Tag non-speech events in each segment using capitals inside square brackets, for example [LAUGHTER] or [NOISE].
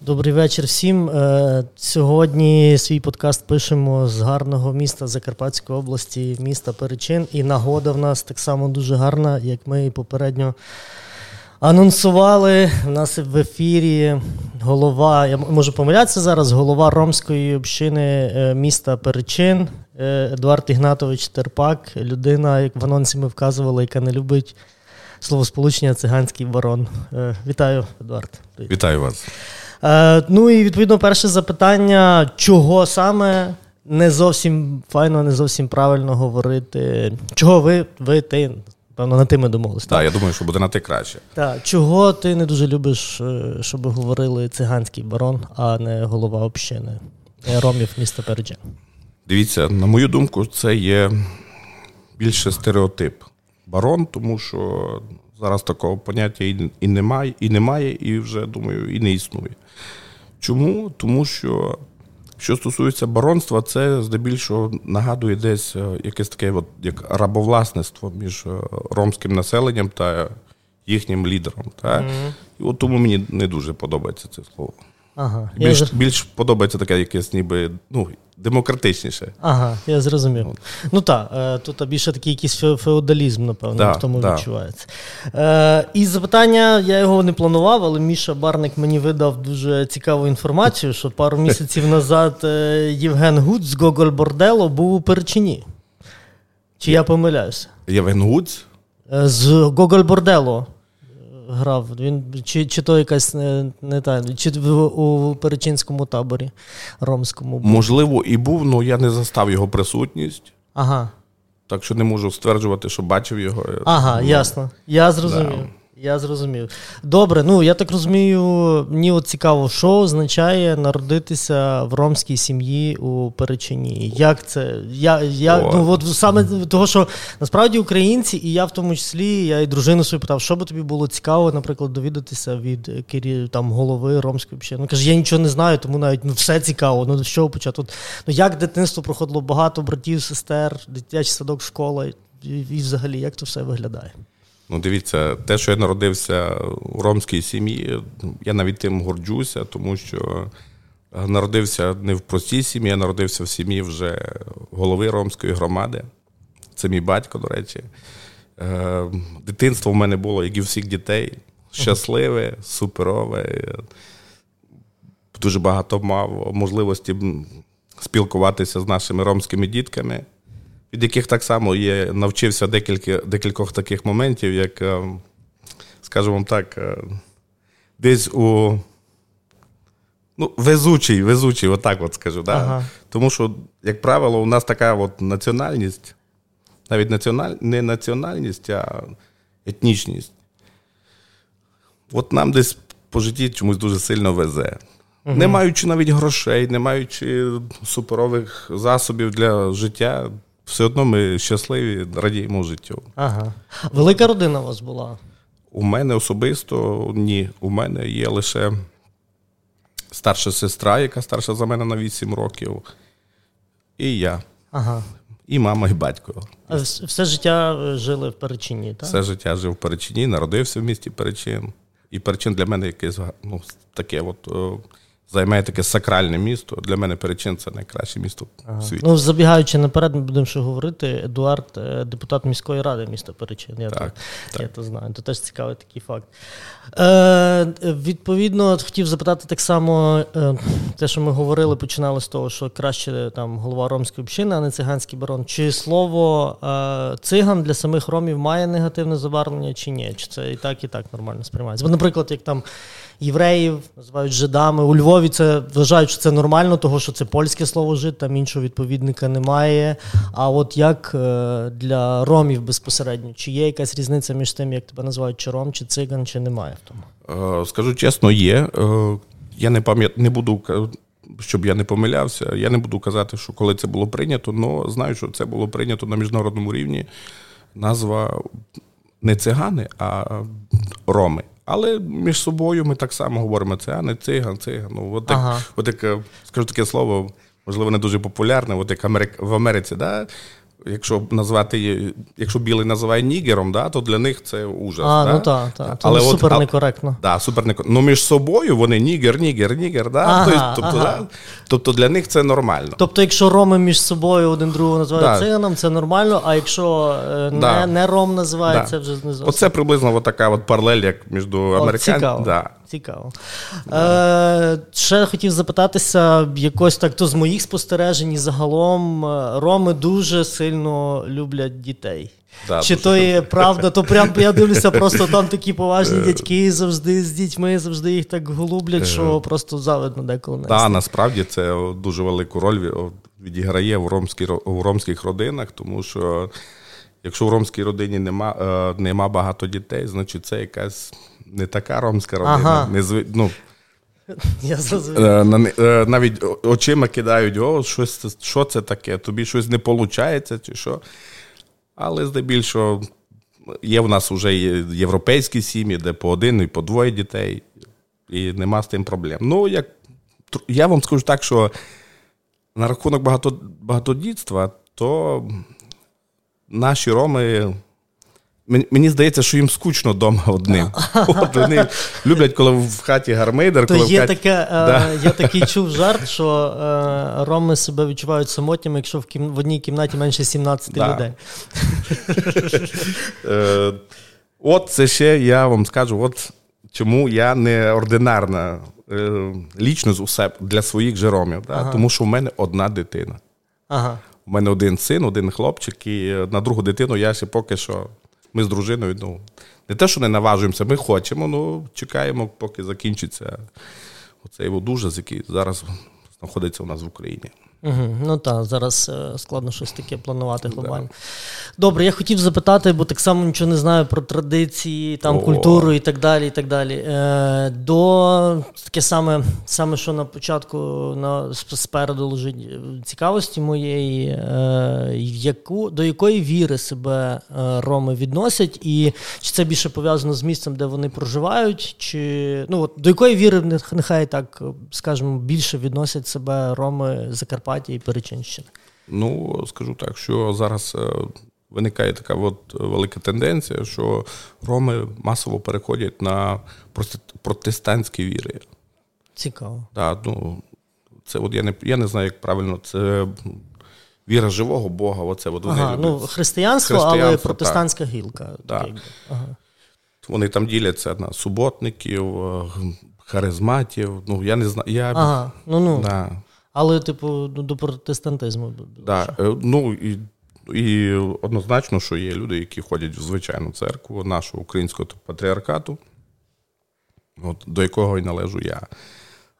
Добрий вечір всім. Е, сьогодні свій подкаст пишемо з гарного міста Закарпатської області, міста Перечин. І нагода в нас так само дуже гарна, як ми попередньо анонсували. У нас в ефірі голова, я можу помилятися зараз, голова Ромської общини е, міста Перечин е, Едуард Ігнатович Терпак, людина, як в анонсі ми вказували, яка не любить словосполучення циганський барон. Вітаю, Едуард. Вітаю вас. Е, Ну і відповідно перше запитання, чого саме не зовсім файно, не зовсім правильно говорити. Чого ви, ви ти, певно, на ти ми домовилися. Так, я думаю, що буде на те краще. Так, чого ти не дуже любиш, е, щоб говорили циганський барон, а не голова общини е, ромів міста Переджа? Дивіться, на мою думку, це є більше стереотип. Барон, тому що зараз такого поняття і немає, і немає, і вже думаю, і не існує. Чому? Тому що, що стосується баронства, це здебільшого нагадує десь е, якесь таке, от, як рабовласництво між е, ромським населенням та їхнім лідером. Та? Mm-hmm. І от тому мені не дуже подобається це слово. Ага. Більш я... більш подобається таке якесь ніби ну, демократичніше. Ага, я зрозумів. От. Ну так, е, тут більше такий якийсь феодалізм, напевно, да, в тому да. відчувається. Е, І запитання, я його не планував, але Міша Барник мені видав дуже цікаву інформацію, що пару місяців назад е, Євген Гуц з Гоголь Бордело був у Перечині. Чи я помиляюся? Євген Гуц? Е, з Гоголь Бордело грав. Він Чи чи то якась не, не та, чи в, у Перечинському таборі ромському був? Можливо, і був, але я не застав його присутність. Ага. Так що не можу стверджувати, що бачив його. Ага, ну, ясно. Я зрозумів. Да. Я зрозумів. Добре, ну я так розумію, мені от цікаво, що означає народитися в ромській сім'ї у Перечині. Як це? Я, я, ну, от Саме того, що насправді українці, і я в тому числі, я і дружину свою питав, що би тобі було цікаво, наприклад, довідатися від кері, там, голови ромської общини. Ну каже, я нічого не знаю, тому навіть ну, все цікаво. Ну з чого почати? От, ну як дитинство проходило багато братів, сестер, дитячий садок, школа, і, і взагалі, як це все виглядає? Ну, дивіться, те, що я народився у ромській сім'ї, я навіть тим горджуся, тому що народився не в простій сім'ї, я народився в сім'ї вже голови ромської громади. Це мій батько, до речі. Е, дитинство в мене було, як і всіх дітей, щасливе, суперове. Дуже багато мав можливості спілкуватися з нашими ромськими дітками від яких так само є, навчився декілька, декількох таких моментів, як, е, скажімо так, е, десь у ну, везучий, везучий, отак от скажу. Да? Ага. Тому що, як правило, у нас така от національність, навіть національ... не національність, а етнічність. От нам десь по житті чомусь дуже сильно везе. Угу. Не маючи навіть грошей, не маючи суперових засобів для життя, все одно ми щасливі, радіємо життю. Ага. Велика родина у вас була? У мене особисто ні. У мене є лише старша сестра, яка старша за мене на 8 років. І я. Ага. І мама, і батько. А все життя жили в Перечині, так? Все життя жив в Перечихні, народився в місті Перечин. І Перечин для мене якесь ну, таке от займає таке сакральне місто. Для мене Перечин це найкраще місто ага. в світі. Ну, забігаючи наперед, ми будемо ще говорити. Едуард, е, депутат міської ради міста Перечин. Я так, то, так. я то знаю. Це теж цікавий такий факт. Е, Відповідно, хотів запитати так само, е, те, що ми говорили, починали з того, що краще там голова ромської общини, а не циганський барон. Чи слово е, циган для самих ромів має негативне забарвлення, чи ні? Чи це і так, і так нормально сприймається? Бо, наприклад, як там євреїв називають жидами. У Львові це вважають, що це нормально, того що це польське слово жид, там іншого відповідника немає. А от як е, для ромів безпосередньо, чи є якась різниця між тим, як тебе називають чи ром, чи циган, чи немає в тому? Е, скажу чесно, є. Е, я не пам'ятаю, не буду. Щоб я не помилявся, я не буду казати, що коли це було прийнято, але знаю, що це було прийнято на міжнародному рівні. Назва не цигани, а роми. Але між собою ми так само говоримо: це а не циган, циган. Ну, от так, ага. от як, скажу таке слово, можливо, не дуже популярне, от як Америк, в Америці, да, Якщо назвати, якщо білий називає нігером, да, то для них це ужас. А, да? ну так, так. Але супер от, некоректно. Да, супер некоректно. Ну між собою вони нігер, нігер, нігер. Да? Ага, тобто, ага. Да? тобто для них це нормально. Тобто, якщо роми між собою один другого називають да. циганом, це нормально, а якщо е, не не ром називають, да. вже не зовсім. Оце приблизно така от паралель, як між американцями. Да. Цікаво. Е, Ще хотів запитатися, якось так то з моїх спостережень і загалом е, роми дуже сильно люблять дітей. Да, Чи то є правда, то прям я дивлюся, [LAUGHS] просто там такі поважні е. дядьки завжди з дітьми, завжди їх так голублять, що е. просто завидно деколи. Так, да, насправді це дуже велику роль відіграє в ромській, в ромських родинах, тому що якщо в ромській родині нема, нема багато дітей, значить це якась не така ромська родина. Ага. Не зв... ну, [LAUGHS] я зрозумів. Е, навіть очима кидають, о, щось, що це таке, тобі щось не виходить, чи що. Але здебільшого є в нас вже європейські сім'ї, де по один і по двоє дітей, і нема з тим проблем. Ну, як я вам скажу так, що на рахунок багато, багатодітства, то наші роми Мені здається, що їм скучно вдома одним. [LAUGHS] От Вони люблять, коли в хаті гармидер. То коли є в хаті... таке, да. е, Я такий чув жарт, що е, роми себе відчувають самотніми, якщо в кім... в одній кімнаті менше 17 да. людей. [LAUGHS] Е, От це ще я вам скажу, от чому я не ординарна лічність для своїх же ромів. Да? Ага. Тому що в мене одна дитина. Ага. У мене один син, один хлопчик, і на другу дитину я ще поки що. Ми з дружиною, ну, не те, що не наважуємося, ми хочемо, ну чекаємо, поки закінчиться оцей водужас, який зараз знаходиться у нас в Україні. Угу, Ну так, зараз е, складно щось таке планувати глобально. Добре, я хотів запитати, бо так само нічого не знаю про традиції, там О. культуру і так далі. і так далі. Е, До таке саме, саме, що на початку на, спереду лежить е, цікавості моєї, е, яку, до якої віри себе е, роми відносять, і чи це більше пов'язано з місцем, де вони проживають, чи ну, от, до якої віри нехай так скажімо, більше відносять себе роми Закарпаття? Закарпаття і Перечинщини? Ну, скажу так, що зараз е, виникає така от велика тенденція, що роми масово переходять на протестантські віри. Цікаво. Так, ну, це от я не я не знаю, як правильно це. Віра живого Бога, оце от вони ага, ну, християнство, християнство, але протестантська так. гілка. Так. Ага. Вони там діляться на суботників, е, харизматів. Ну, я не знаю. Я... Ага, ну, ну. Да. Але, типу, до протестантизму. Да. Е, ну, і і однозначно, що є люди, які ходять в звичайну церкву нашого українського патріархату, от, до якого і належу я.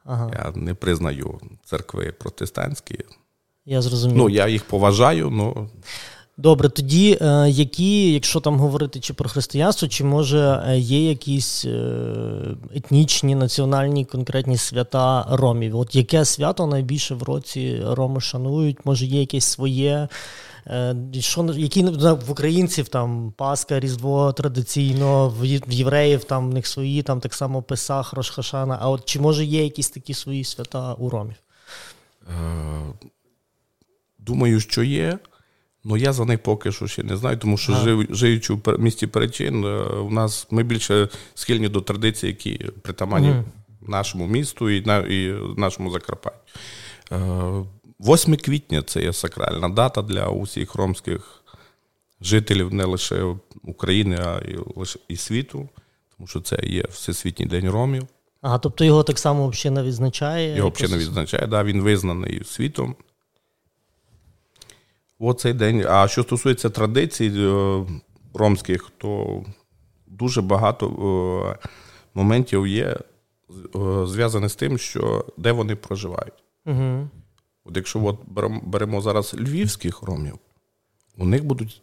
Ага. Я не признаю церкви протестантські. Я зрозумів. Ну, я їх поважаю, але. Добре, тоді е, які, якщо там говорити чи про християнство, чи може е, є якісь е, етнічні, національні конкретні свята ромів? От яке свято найбільше в році роми шанують? Може, є якесь своє? Що які в українців там Пасха, Різдво традиційно, в євреїв там в них свої, там так само Песах, Рошхашана. А от чи може є якісь такі свої свята у ромів? Думаю, що є. Ну, я за них поки що ще не знаю, тому що жив, живучи в місті перечин, е, у нас ми більше схильні до традицій, які притаманні mm. нашому місту і на, і нашому Закарпаттю. 8 е, квітня це є сакральна дата для усіх ромських жителів не лише України, а й лише і світу, тому що це є Всесвітній день ромів. Ага, тобто його так само взагалі не відзначає? Його взагалі не відзначає, да, він визнаний світом в цей день. А що стосується традицій е, ромських, то дуже багато е, моментів є е, зв'язані з тим, що де вони проживають. Угу. От Якщо от беремо зараз львівських ромів, у них будуть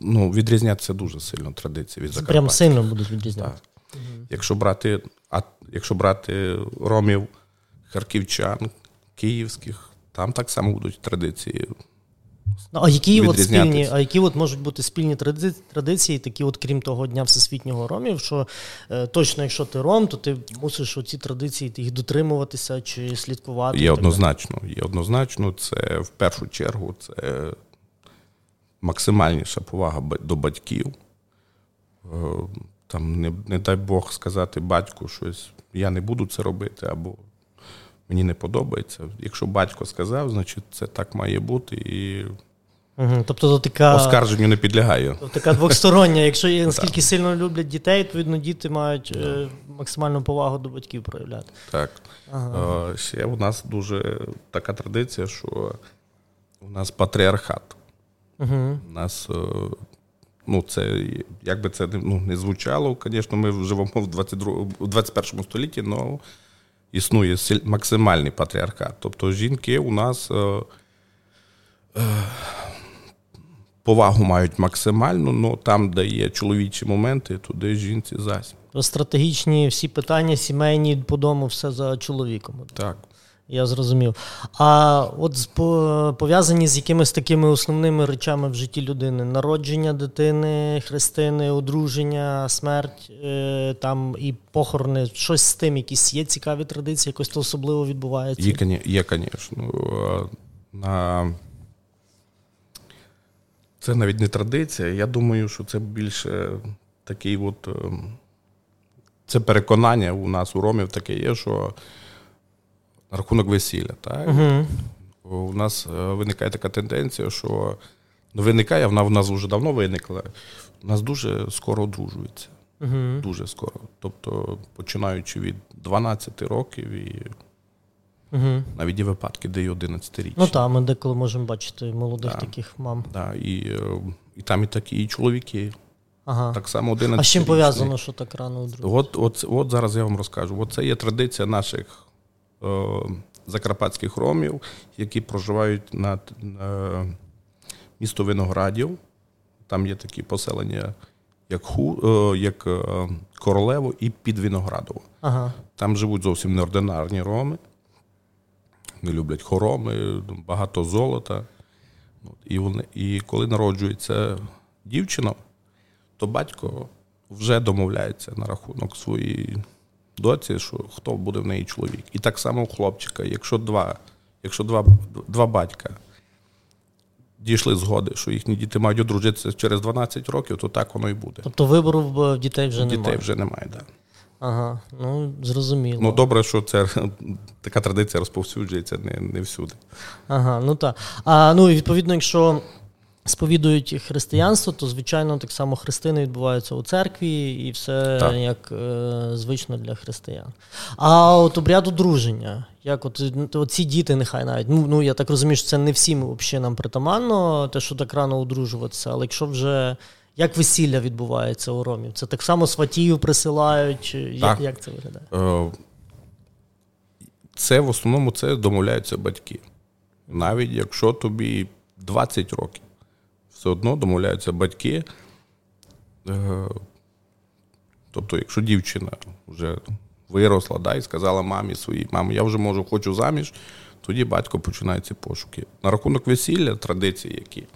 ну, відрізнятися дуже сильно традиції від Закарпаття. Прям сильно будуть відрізнятися. Угу. Якщо брати а якщо брати ромів, харківчан, київських, там так само будуть традиції а які от спільні, а які от можуть бути спільні традиції, такі, от крім того дня всесвітнього ромів, що е, точно, якщо ти ром, то ти мусиш оці традиції їх дотримуватися чи слідкувати? Є однозначно. Є однозначно, це в першу чергу це максимальніша повага до батьків. Е, там, не, не дай Бог сказати батьку щось, я не буду це робити, або мені не подобається. Якщо батько сказав, значить це так має бути. і Угу, тобто то така оскарженню не підлягає. Тобто така двостороння. Якщо [LAUGHS] наскільки сильно люблять дітей, відповідно діти мають е, максимальну повагу до батьків проявляти. Так. Ага. Е, ще у нас дуже така традиція, що у нас патріархат. Угу. У нас, е, ну, це, як би це ну, не звучало, звісно, ми живемо в 22, в 21 столітті, але існує максимальний патріархат. Тобто жінки у нас. Е, повагу мають максимальну, але там, де є чоловічі моменти, туди жінці зась. Стратегічні всі питання, сімейні по дому, все за чоловіком. Так. Я зрозумів. А от пов'язані з якимись такими основними речами в житті людини: народження дитини, хрестини, одруження, смерть е, там і похорони, щось з тим, якісь є цікаві традиції, якось то особливо відбувається? Є, звісно. На це навіть не традиція. Я думаю, що це більше такий от. Ем, це переконання у нас у ромів таке є, що на рахунок весілля. так? uh У нас е, виникає така тенденція, що ну, виникає, вона в нас вже давно виникла. У нас дуже скоро одружується. uh Дуже скоро. Тобто, починаючи від 12 років і Угу. Навіть є випадки, де й 11 річні. Ну так, ми деколи можемо бачити молодих да. таких мам. Да, і е, і там і такі, і чоловіки. Ага. Так само 11 А з чим пов'язано, що так рано одружуються? От, от, от зараз я вам розкажу. От це є традиція наших закарпатських ромів, які проживають над е, місто Виноградів. Там є такі поселення, як Ху, е, як е, Королево і під Виноградово. Ага. Там живуть зовсім неординарні роми не люблять хороми, багато золота. І вони, і коли народжується дівчина, то батько вже домовляється на рахунок своєї доці, що хто буде в неї чоловік. І так само у хлопчика, якщо два якщо два, два батька дійшли згоди, що їхні діти мають одружитися через 12 років, то так воно і буде. Тобто вибору в дітей вже дітей немає? Дітей вже немає, так. Да. Ага, ну зрозуміло. Ну добре, що це [LAUGHS] така традиція розповсюджується не не всюди. Ага, ну так. А ну і відповідно, якщо сповідують християнство, то звичайно так само хрестини відбуваються у церкві, і все так. як е, звично для християн. А от обряд одруження, як от, ці діти, нехай навіть ну ну я так розумію, що це не всім взагалі нам притаманно, те, що так рано одружуватися, але якщо вже. Як весілля відбувається у Ромів? Це так само сватію присилають? Як, як це виглядає? Е, це в основному це домовляються батьки. Навіть якщо тобі 20 років, все одно домовляються батьки. Е, тобто, якщо дівчина вже виросла да, і сказала мамі своїй, мамі, я вже можу хочу заміж, тоді батько починає ці пошуки. На рахунок весілля, традиції які.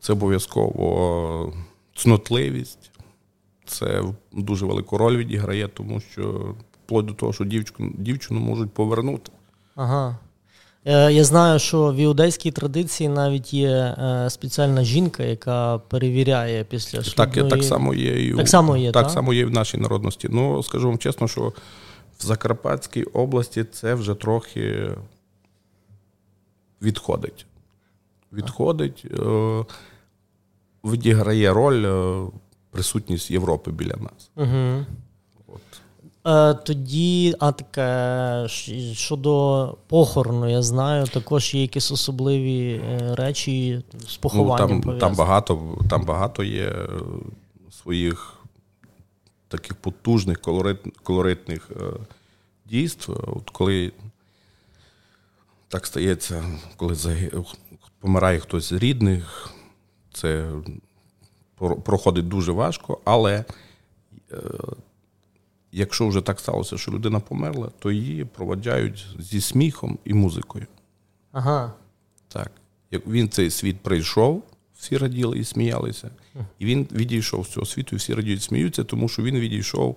Це обов'язково цнотливість, це дуже велику роль відіграє, тому що вплоть до того, що дівчину, дівчину можуть повернути. Ага. Е, я знаю, що в іудейській традиції навіть є е, спеціальна жінка, яка перевіряє після шлюбної... Так так само є і так само є, так та? само є в нашій народності. Ну, скажу вам чесно, що в Закарпатській області це вже трохи відходить. Відходить. Е, відіграє роль присутність Європи біля нас. Угу. От. Е, тоді, а таке щодо похорону, я знаю, також є якісь особливі е, речі з похованням. Ну, там, там багато там багато є своїх таких потужних колорит, колоритних дійств. От коли так стається, коли помирає хтось з рідних, це проходить дуже важко, але е, якщо вже так сталося, що людина померла, то її проводжають зі сміхом і музикою. Ага. Так. Як він цей світ прийшов, всі раділи і сміялися. І він відійшов з цього світу, і всі радіють, сміються, тому що він відійшов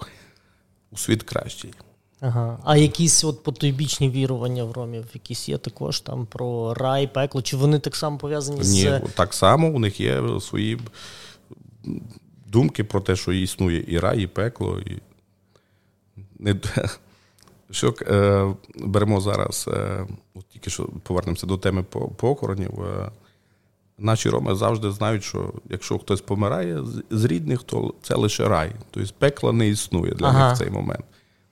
у світ кращий. Ага. А якісь от потойбічні вірування в ромів, якісь є також там про рай, пекло, чи вони так само пов'язані з. Ні, так само у них є свої думки про те, що існує і рай, і пекло. І... Не... [LAUGHS] Що е, беремо зараз, е, тільки що повернемося до теми похоронів. Е, наші роми завжди знають, що якщо хтось помирає з рідних, то це лише рай. Тобто пекла не існує для ага. них в цей момент.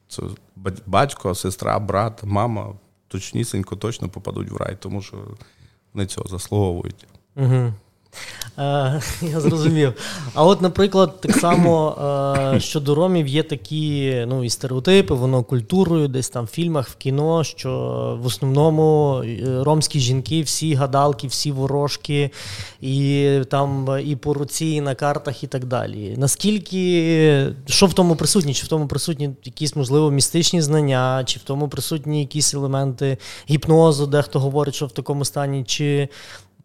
Це батько, сестра, брат, мама точнісінько точно попадуть в рай, тому що вони цього заслуговують. Угу. Е, [LAUGHS] Я зрозумів. А от, наприклад, так само е, щодо ромів є такі ну, і стереотипи, воно культурою, десь там в фільмах, в кіно, що в основному е, ромські жінки, всі гадалки, всі ворожки, і там і по руці, і на картах, і так далі. Наскільки що в тому присутні? Чи в тому присутні якісь, можливо, містичні знання, чи в тому присутні якісь елементи гіпнозу, дехто говорить, що в такому стані, чи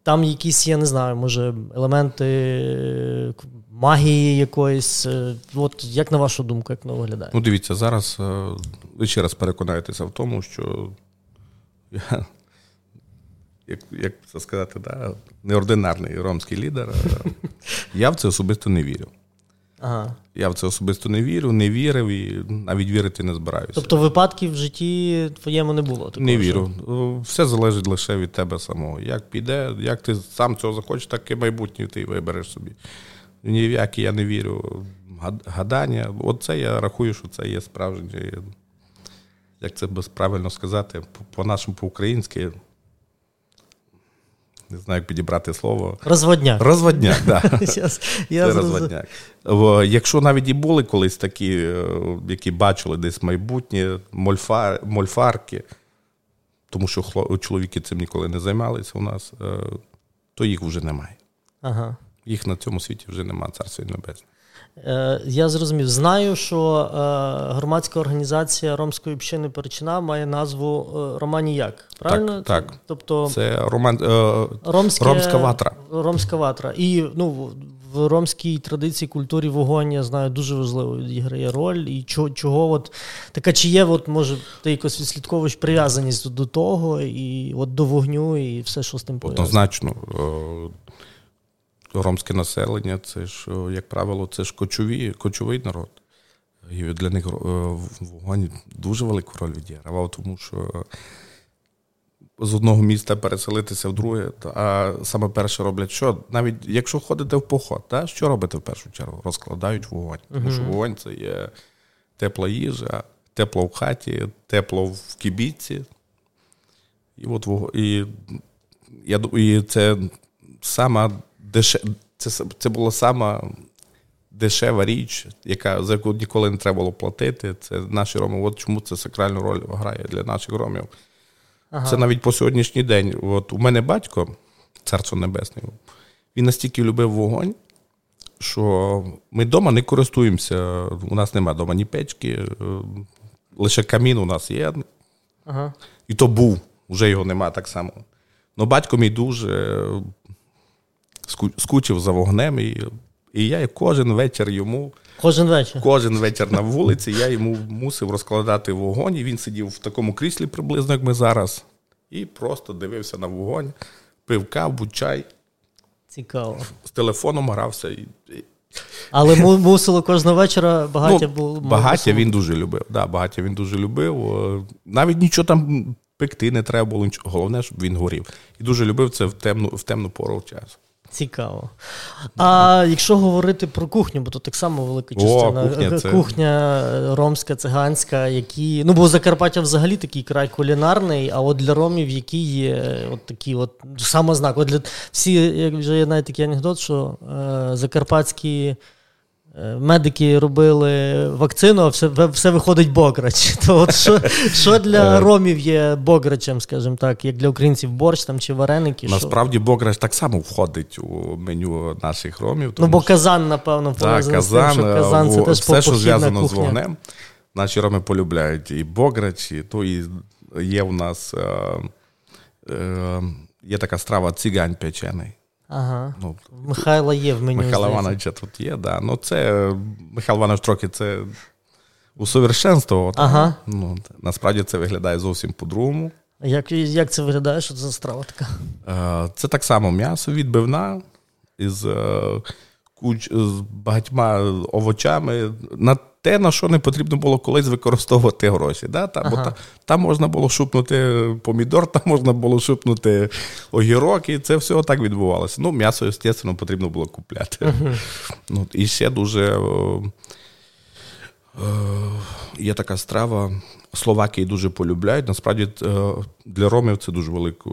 там якісь, я не знаю, може, елементи е, магії якоїсь. Е, от як на вашу думку, як воно виглядає? Ну, дивіться, зараз е, ви ще раз переконаєтеся в тому, що я, як як це сказати, да, неординарний ромський лідер. Я в це особисто не вірю. Ага. Я в це особисто не вірю, не вірив і навіть вірити не збираюся. Тобто випадків в житті твоєму не було? Такого, не вірю. Що? Все залежить лише від тебе самого. Як піде, як ти сам цього захочеш, так і майбутнє ти вибереш собі. Ні в які я не вірю. Гадання. Оце я рахую, що це є справжнє. Як це правильно сказати, по-нашому, по-українськи не знаю, як підібрати слово. Розводняк. Розводняк, так. [LAUGHS] Це розводняк. Якщо навіть і були колись такі, е, які бачили десь майбутнє, мольфар, мольфарки, тому що чоловіки цим ніколи не займалися у нас, е, то їх вже немає. Ага. Їх на цьому світі вже немає, царство небесне. Е, я зрозумів. Знаю, що е, громадська організація Ромської общини Перечина має назву е, Романіяк. Правильно? Так. так. Тобто Це роман... Ромське... Ромська ватра. Ромська ватра. І ну, в ромській традиції, культурі вогонь, я знаю, дуже важливо відіграє роль. І чого, чого от така, чи є, от, може, ти якось відслідковуєш прив'язаність до того, і от до вогню, і все, що з тим пов'язано? Однозначно ромське населення, це ж, як правило, це ж кочові, кочовий народ. І для них е, вогонь дуже велику роль відігравав, тому що з одного міста переселитися в друге, а саме перше роблять що? Навіть якщо ходите в поход, та, що робите в першу чергу? Розкладають вогонь. Тому що вогонь це є тепла їжа, тепло в хаті, тепло в кібіці. І от і, я, і це сама деше... це це була сама дешева річ, яка за яку ніколи не треба було платити. Це наші роми. От чому це сакральну роль грає для наших ромів. Ага. Це навіть по сьогоднішній день. От у мене батько, царство небесне, він настільки любив вогонь, що ми вдома не користуємося. У нас немає вдома ні печки, е, лише камін у нас є. Ага. І то був, вже його немає так само. Ну батько мій дуже скучив за вогнем, і і я кожен вечір йому. Кожен вечір Кожен вечір на вулиці я йому мусив розкладати вогонь. І він сидів в такому кріслі приблизно, як ми зараз, і просто дивився на вогонь, пив каву, чай. Цікаво. З телефоном грався. І, Але [LAUGHS] мусило кожного вечора багаття ну, було. Багаття він дуже любив. Да, Багаття він дуже любив. Навіть нічого там пекти не треба було. Головне, щоб він горів. І дуже любив це в темну в темну пору часу. Цікаво. А якщо говорити про кухню, бо то так само велика частина О, кухня, це... кухня ромська, циганська, які. Ну, бо Закарпаття взагалі такий край кулінарний, а от для ромів, які є от такі, от самознак. От для всі, як вже є навіть такий анекдот, що е, закарпатські. Е, медики робили вакцину, а все все виходить бограч. [LAUGHS] То от Що що для е. ромів є бограчем, скажімо так, як для українців борщ там чи вареники? Насправді що? бограч так само входить у меню наших ромів. Тому ну, бо казан, напевно, пов'язаний з тим, що казан це теж все, що зв'язано кухня. з вогнем. Наші роми полюбляють і бограч, і то і є у нас. Е, е, є така страва цигань печений. Ага. Ну, Михайла є в меню. Михайла Івановича тут є, да. Ну, це Михайло Іванович трохи це усовершенствував. Ага. Ну, Насправді це виглядає зовсім по-другому. Як як це виглядає? Що це за страва така? Е, це так само м'ясо відбивна із е, куч, з багатьма овочами. На те, на що не потрібно було колись використовувати гроші. Да? Там, ага. та, там можна було шупнути помідор, там можна було шупнути огірок, і це все так відбувалося. Ну, м'ясо, звісно, потрібно було купляти. Ага. Ну, І ще дуже. Є така страва. Словакії дуже полюбляють. Насправді е, для ромів це дуже велика,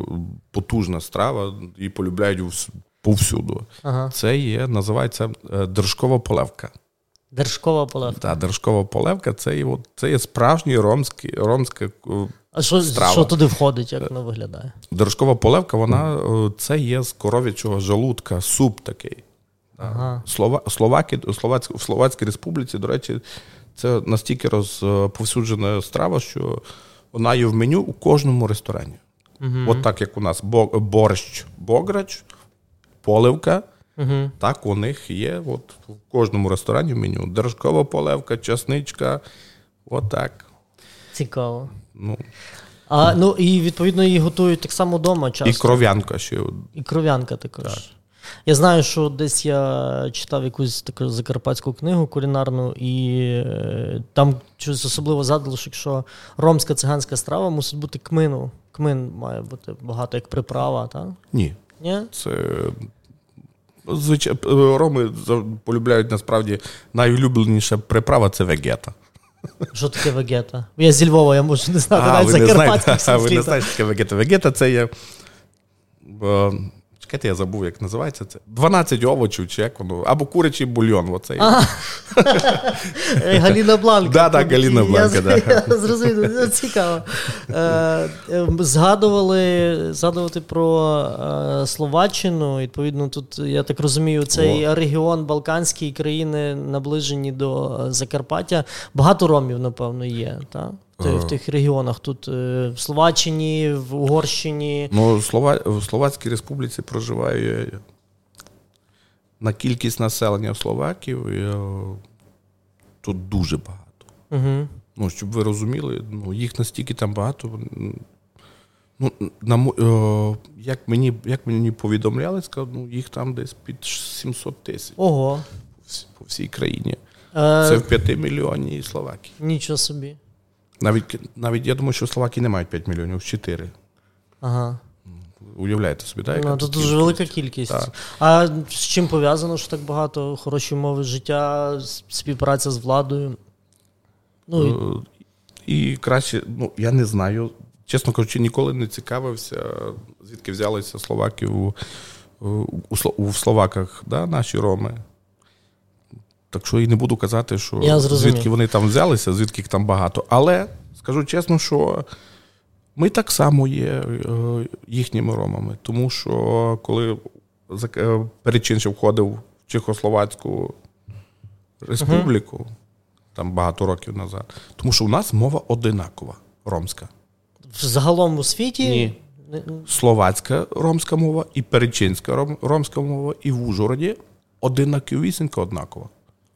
потужна страва, і полюбляють повсюду. Ага. Це є, називається е, держкова полевка. Держкова полевка. Так, держкова полевка це це є справжній ромський, ромська е, а що страва. що туди входить, як воно виглядає? Держкова полевка, вона це є з коров'ячого желудка, суп такий. Ага. Слова, Словаки, Словацьк, в Словацькій Республіці, до речі, це настільки розповсюджена страва, що вона є в меню у кожному ресторані. Угу. От так як у нас борщ, бограч, поливка. Угу. Так у них є от в кожному ресторані в меню. Держкова поливка, часничка. Отак. Цікаво. Ну. А, ну І відповідно її готують так само вдома. часто. І кров'янка ще. І кров'янка також. Так. Я знаю, що десь я читав якусь таку закарпатську книгу кулінарну, і е, там щось особливо задалося, що ромська циганська страва мусить бути кмину. Кмин має бути багато як приправа, так? Ні. Ні? Це. Звичайно, роми полюбляють насправді найулюбленіша приправа це вегета. Що таке вегета? Я зі Львова, я можу не знати, навіть А Ви не знаєте, що таке вегета. Вегета це є Чекайте, я забув, як називається це. 12 овочів, чи як воно, або курячий бульйон. Оцей. Ага. Галіна Бланка. Да, так, Галіна Бланка, да. [LAUGHS] Я зрозумів, цікаво. Е, ем, згадували згадувати про е, Словаччину. Відповідно, тут, я так розумію, цей регіон Балканський країни наближені до Закарпаття. Багато ромів, напевно, є. так? В тих регіонах? Тут е, в Словаччині, в Угорщині. Ну, Слова... в Словацькій Республіці проживає на кількість населення Словаків тут дуже багато. Угу. Ну, Щоб ви розуміли, ну, їх настільки там багато. Ну, на, Як мені як мені повідомляли, сказав, ну, їх там десь під 700 тисяч Ого. по всій країні. Е, Це в 5 мільйонів Словакії. Нічого собі. Навіть навіть я думаю, що Словаки не мають 5 мільйонів, 4. Ага. Уявляєте собі, так? Ну, Це дуже велика кількість. Так. А з чим пов'язано, що так багато хороші умови життя, співпраця з владою? Ну, І, і краще, ну, я не знаю. Чесно кажучи, ніколи не цікавився, звідки взялися словаки у, у, у Словаках, да, наші роми. Так що і не буду казати, що звідки вони там взялися, звідки їх там багато. Але скажу чесно, що ми так само є е, їхніми ромами. Тому що коли е, входив в Чехословацьку республіку, uh там багато років назад, тому що у нас мова одинакова ромська. Загалом у світі. Ні. Словацька ромська мова і перечинська ромська мова, і в Ужгороді одинаковісінька однакова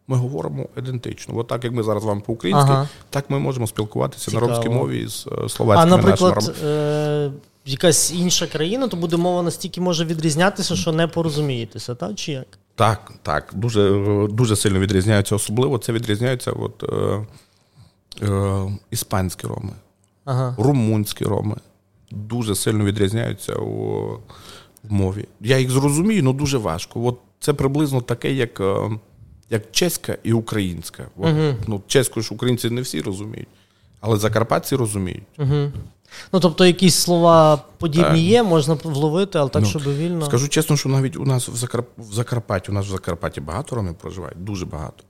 ми говоримо ідентично. От так як ми зараз вам по-українськи, ага. так ми можемо спілкуватися Цікаво. на ромській мові з е, словацькими А, наприклад, е- якась інша країна, то буде мова настільки може відрізнятися, що не порозумієтеся, так? Чи як? Так, так. Дуже дуже сильно відрізняються. Особливо це відрізняються от, е, е, іспанські роми, ага. румунські роми. Дуже сильно відрізняються у, в мові. Я їх зрозумію, але дуже важко. От Це приблизно таке, як. Е, як чеська і українська. uh Ну, Чеську ж українці не всі розуміють, але закарпатці розуміють. uh Ну, тобто, якісь слова подібні uh є, можна вловити, але так, ну, щоб вільно. Скажу чесно, що навіть у нас в Закарп... в Закарпатті, у нас в Закарпатті багато ромів проживають, дуже багато.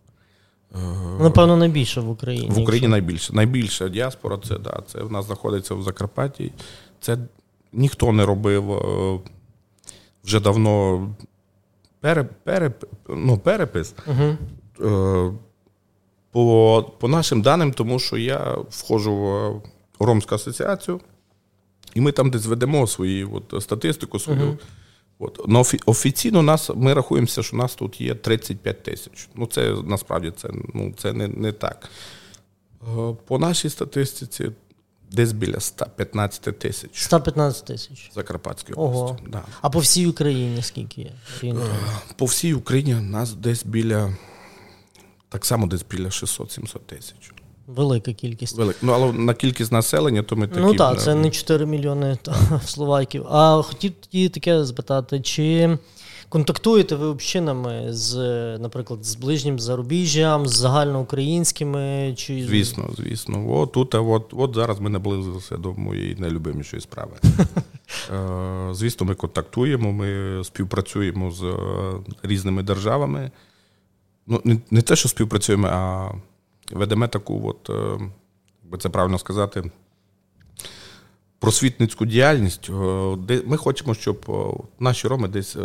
Е, Напевно, найбільше в Україні. В Україні якщо... найбільше. Найбільша діаспора це да, це в нас знаходиться в Закарпатті. Це ніхто не робив е, вже давно пере, пере, ну, перепис. Угу. По по нашим даним, тому що я входжу в Ромську асоціацію І ми там десь ведемо свої от, статистику свою. Uh-huh. От. Но офіційно нас, ми рахуємося, що нас тут є 35 тисяч. Ну, це насправді це ну, це не не так. Е, по нашій статистиці десь біля 115 тисяч. 115 тисяч. Закарпатської області. Да. А по всій Україні скільки є? Е, по всій Україні нас десь біля, так само десь біля 600-700 тисяч. Велика кількість. Велик. Ну, але на кількість населення, то ми такі... Ну так, це не 4 мільйони та, [LAUGHS] словаків. А хотів тоді таке запитати, чи контактуєте ви общинами з, наприклад, з ближнім зарубіжжям, з загальноукраїнськими? Чи... Звісно, звісно. От тут, от, от зараз ми наблизилися до моєї найлюбимішої справи. [LAUGHS] Е, звісно, ми контактуємо, ми співпрацюємо з е, різними державами. Ну, не, не те, що співпрацюємо, а ведемо таку, от, е, як це правильно сказати, просвітницьку діяльність. Ми хочемо, щоб наші роми десь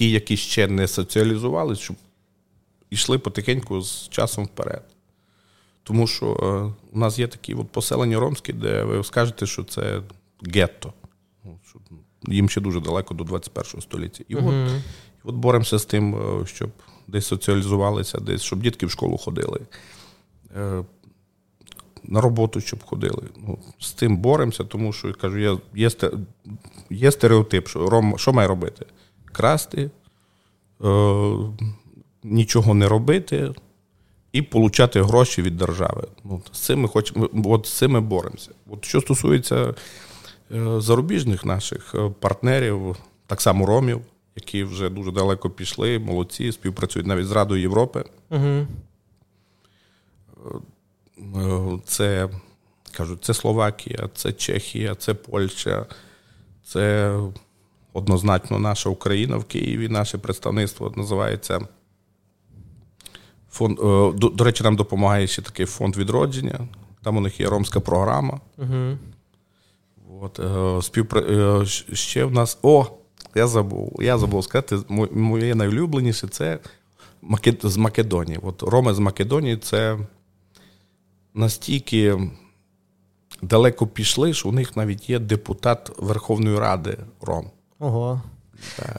ті, які ще не соціалізувалися, щоб йшли потихеньку з часом вперед. Тому що у нас є такі от поселення ромські, де ви скажете, що це гетто. Ну, їм ще дуже далеко до 21 століття. І uh-huh. от, і от боремося з тим, щоб десь соціалізувалися, десь, щоб дітки в школу ходили, е, на роботу, щоб ходили. Ну, З цим боремося, тому що кажу, є, є стереотип, що Ром, що має робити? Красти, е, нічого не робити і отримати гроші від держави. Ну, З цим ми хочемо, от з цим ми боремося. От Що стосується е, зарубіжних наших е, партнерів, так само ромів які вже дуже далеко пішли, молодці, співпрацюють навіть з Радою Європи. Угу. Це кажуть, це Словакія, це Чехія, це Польща, це однозначно наша Україна в Києві. Наше представництво називається. Фонд, е, до, до речі, нам допомагає ще такий фонд відродження. Там у них є ромська програма. Угу. От, співпра... Ще в нас. О, я забув. Я забув сказати, моє найулюбленіше це з Македонії. От Роми з Македонії це настільки далеко пішли, що у них навіть є депутат Верховної Ради Ром. Ого.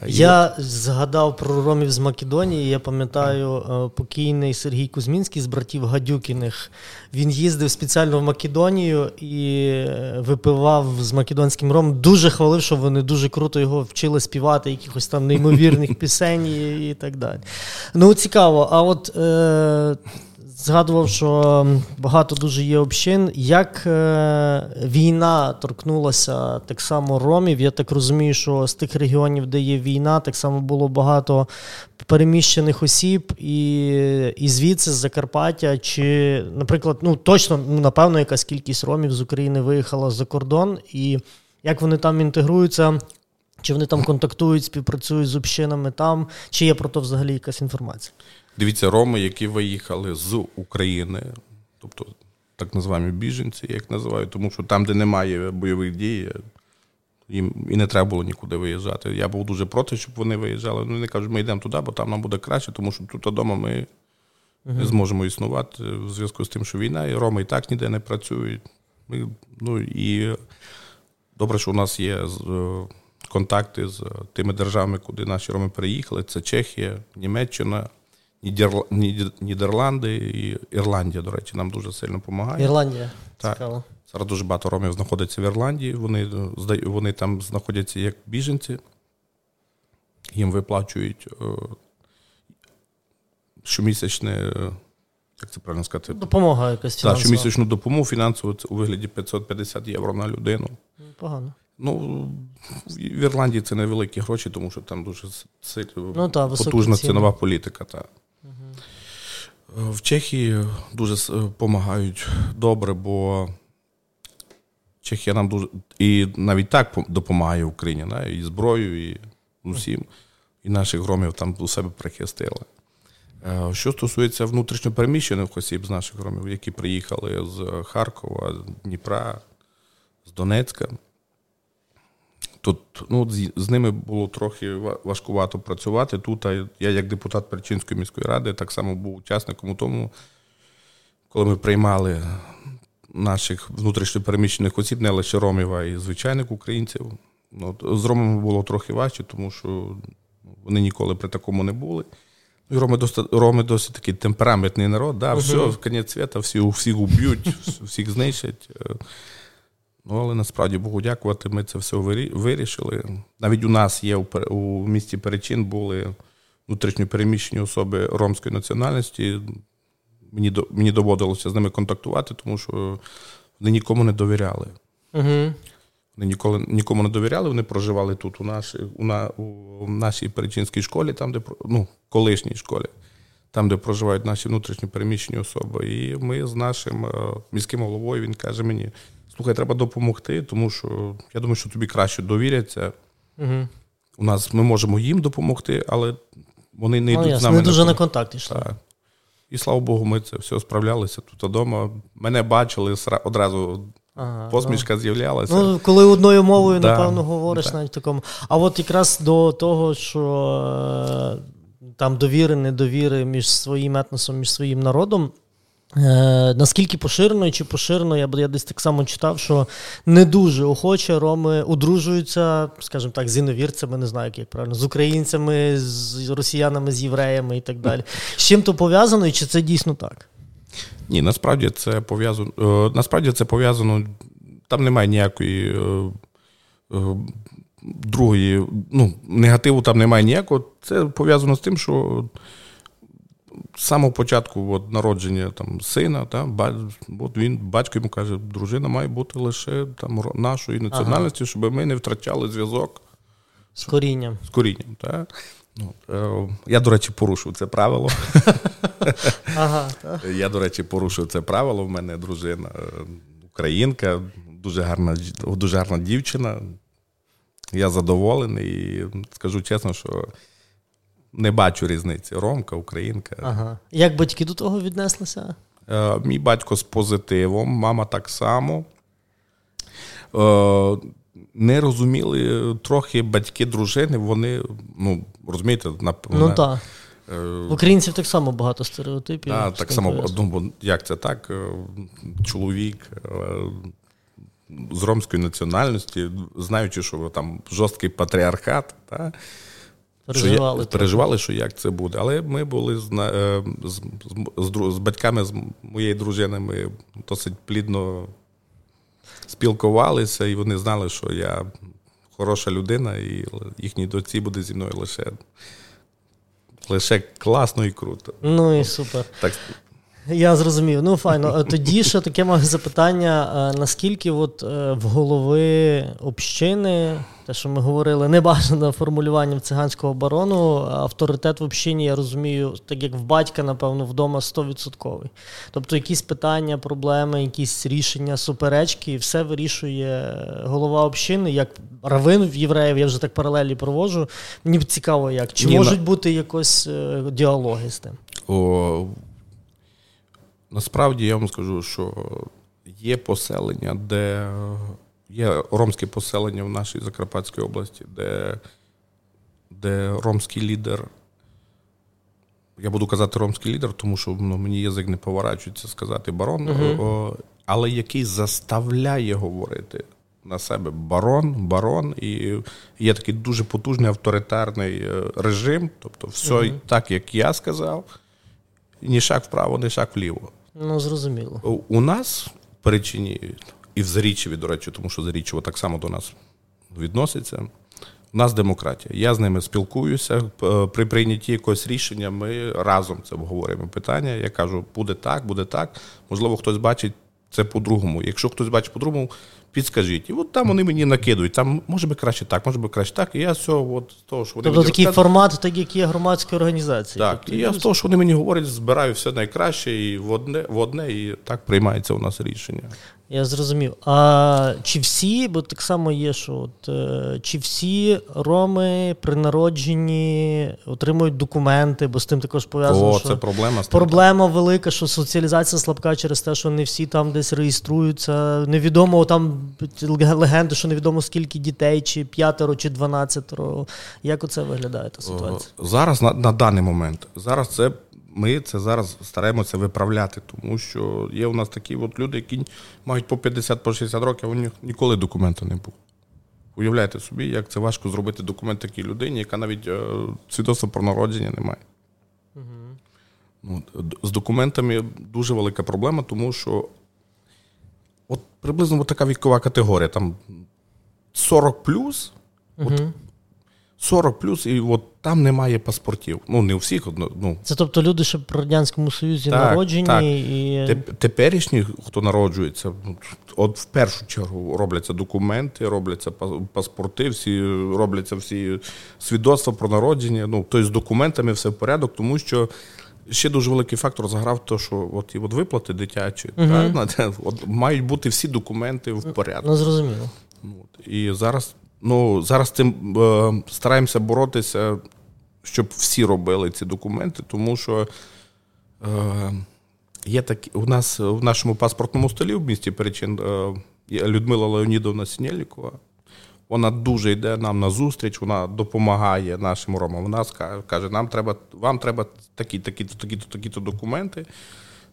Я от... згадав про ромів з Македонії. Я пам'ятаю, е, покійний Сергій Кузьмінський з братів Гадюкіних. Він їздив спеціально в Македонію і е, випивав з македонським ромом. Дуже хвалив, що вони дуже круто його вчили співати, якихось там неймовірних [LAUGHS] пісень і, і так далі. Ну, цікаво. А от. Е- згадував, що багато дуже є общин. Як е, війна торкнулася так само ромів, я так розумію, що з тих регіонів, де є війна, так само було багато переміщених осіб, і і звідси з Закарпаття, чи, наприклад, ну точно, ну напевно, якась кількість ромів з України виїхала за кордон, і як вони там інтегруються. Чи вони там контактують, співпрацюють з общинами там, чи є про то взагалі якась інформація? Дивіться, роми, які виїхали з України, тобто так називаємо біженці, як називають, тому що там, де немає бойових дій, їм і не треба було нікуди виїжджати. Я був дуже проти, щоб вони виїжджали. Ну, вони кажуть, ми йдемо туди, бо там нам буде краще, тому що тут вдома ми не зможемо існувати в зв'язку з тим, що війна, і роми і так ніде не працюють. Ми, ну і добре, що у нас є е, контакти з тими державами, куди наші роми переїхали. Це Чехія, Німеччина. Нідерл... Нідерланди і Ірландія, до речі, нам дуже сильно допомагає. Ірландія. Так. Цікаво. Зараз дуже багато ромів знаходиться в Ірландії. Вони вони там знаходяться як біженці, їм виплачують е, щомісячне, як це правильно сказати, допомога якась фінансова. Так, щомісячну допомогу фінансову у вигляді 550 євро на людину. Погано. Ну, в Ірландії це невеликі гроші, тому що там дуже ну, та, потужна цінова політика. Та. В Чехії дуже допомагають добре, бо Чехія нам дуже і навіть так допомагає Україні, да? і зброєю, і усім. І наших громів там у себе прихистили. Е, що стосується внутрішньопереміщених осіб з наших громів, які приїхали з Харкова, з Дніпра, з Донецька. Тут ну, з, з ними було трохи важкувато працювати. Тут я, як депутат Перечинської міської ради, так само був учасником у тому, коли ми приймали наших внутрішньопереміщених осіб, не лише ромів, а й звичайних українців. Ну, З ромами було трохи важче, тому що вони ніколи при такому не були. І Роми досить, Роми досить такий темпераментний народ, да, все, в кінець свята, всі, всіх уб'ють, всіх знищать. Ну, але насправді Богу дякувати, ми це все вирішили. Навіть у нас є у місті Перечин були внутрішньо переміщені особи ромської національності. Мені мені доводилося з ними контактувати, тому що вони нікому не довіряли. Угу. Вони ніколи нікому не довіряли, вони проживали тут, у нашій у, на, у нашій перечинській школі, там, де ну, колишній школі, там, де проживають наші внутрішньо переміщені особи. І ми з нашим е, міським головою він каже мені: слухай, треба допомогти, тому що я думаю, що тобі краще довіряться. Угу. У нас ми можемо їм допомогти, але вони не йдуть ну, з нами. Не дуже на контакт йшли. Так. І слава Богу, ми це все справлялися тут вдома. Мене бачили одразу. Ага, Посмішка ну, з'являлася. Ну, коли одною мовою, да, напевно, говориш да. навіть такому. А от якраз до того, що е, там довіри, недовіри між своїм етносом, між своїм народом, Е, Наскільки поширено чи поширено, я я десь так само читав, що не дуже охоче роми одружуються, скажімо так, з іновірцями, не знаю, як правильно, з українцями, з росіянами, з євреями і так далі. З чим то пов'язано, і чи це дійсно так? Ні, насправді це пов'язано. Е, насправді це пов'язано. Там немає ніякої е, другої, ну, негативу там немає ніякого. Це пов'язано з тим, що з самого початку от, народження там, сина, та, от він, батько йому каже, дружина має бути лише там, нашої національності, ага. щоб ми не втрачали зв'язок з корінням. З корінням, та. Ну, е, Я, до речі, порушив це правило. [LAUGHS] Ага, Я, до речі, порушив це правило. У мене дружина е, українка, дуже гарна, дуже гарна дівчина. Я задоволений і скажу чесно, що не бачу різниці. Ромка, українка. Ага. Як батьки до того віднеслися? Е, Мій батько з позитивом, мама так само. Е, Не розуміли трохи батьки дружини, вони, ну, розумієте, на, ну, так. Е, Українців так само багато стереотипів. Так, так само, ну, як це так? Е, чоловік е, з ромської національності, знаючи, що там жорсткий патріархат, та, Переживали, що, переживали, що як це буде. Але ми були з е, з, з, з батьками з моєї дружини, ми досить плідно спілкувалися, і вони знали, що я хороша людина, і їхній доці буде зі мною лише лише класно і круто. Ну і супер. Так, я зрозумів. Ну, файно. Тоді ще таке має запитання: наскільки от е, в голови общини, те, що ми говорили, небажано формулюванням циганського барону, авторитет в общині, я розумію, так як в батька, напевно, вдома 100%. Тобто, якісь питання, проблеми, якісь рішення, суперечки, все вирішує голова общини, як равин в євреїв, я вже так паралелі провожу. Мені цікаво, як. Чи Ні, можуть на... бути якось е, діалоги з тим? О... Насправді я вам скажу, що є поселення, де є ромське поселення в нашій Закарпатській області, де де ромський лідер. Я буду казати ромський лідер, тому що ну, мені язик не поворачується сказати барон, uh але який заставляє говорити на себе барон, барон, і є такий дуже потужний авторитарний е, режим, тобто все uh так, як я сказав, ні шаг вправо, ні шаг вліво. Ну, зрозуміло. У нас в Перечині і в Зарічеві, до речі, тому що Зарічево так само до нас відноситься. У нас демократія. Я з ними спілкуюся. При прийнятті якогось рішення ми разом це обговорюємо питання. Я кажу, буде так, буде так. Можливо, хтось бачить це по-другому. Якщо хтось бачить по-другому, підскажіть. І от там вони мені накидують. Там може би краще так, може би краще так. І я все, от з того, що вони Тобто такий розказують, формат, так як є громадської організації. Так, тобто, і я з того, що вони мені говорять, збираю все найкраще і в одне, в одне, і так приймається у нас рішення. Я зрозумів. А чи всі, бо так само є, що от, е, чи всі роми при народженні отримують документи, бо з тим також пов'язано. О, що це проблема. Проблема велика, що соціалізація слабка через те, що не всі там десь реєструються. Невідомо там легенди, що невідомо скільки дітей, чи п'ятеро, чи дванадцятеро. Як оце виглядає та ситуація? Зараз на, на даний момент. Зараз це ми це зараз стараємося виправляти, тому що є у нас такі от люди, які мають по 50-60 років, у них ніколи документа не було. Уявляєте собі, як це важко зробити документ такій людині, яка навіть е, свідоцтва про народження не має. Угу. З документами дуже велика проблема, тому що приблизно от така вікова категорія, там 40 плюс, угу. от 40 плюс, і от там немає паспортів. Ну, не у всіх. Ну. Це тобто люди, ще в Радянському Союзі так, народжені. Так. і... Теперішні, хто народжується, от в першу чергу робляться документи, робляться паспорти, всі робляться всі свідоцтва про народження. Ну, тобто з документами все в порядок, тому що. Ще дуже великий фактор заграв, то, що от і от виплати дитячі, uh так, от, мають бути всі документи в порядку. Ну, зрозуміло. От, І зараз Ну, зараз цим е, стараємося боротися, щоб всі робили ці документи, тому що е, є такі у нас в нашому паспортному столі в місті Перечин е, Людмила Леонідовна Сінєлікова. Вона дуже йде нам на зустріч, вона допомагає нашим ромам. Вона каже, нам треба, вам треба такі, такі-то, такі-то, такі-то документи.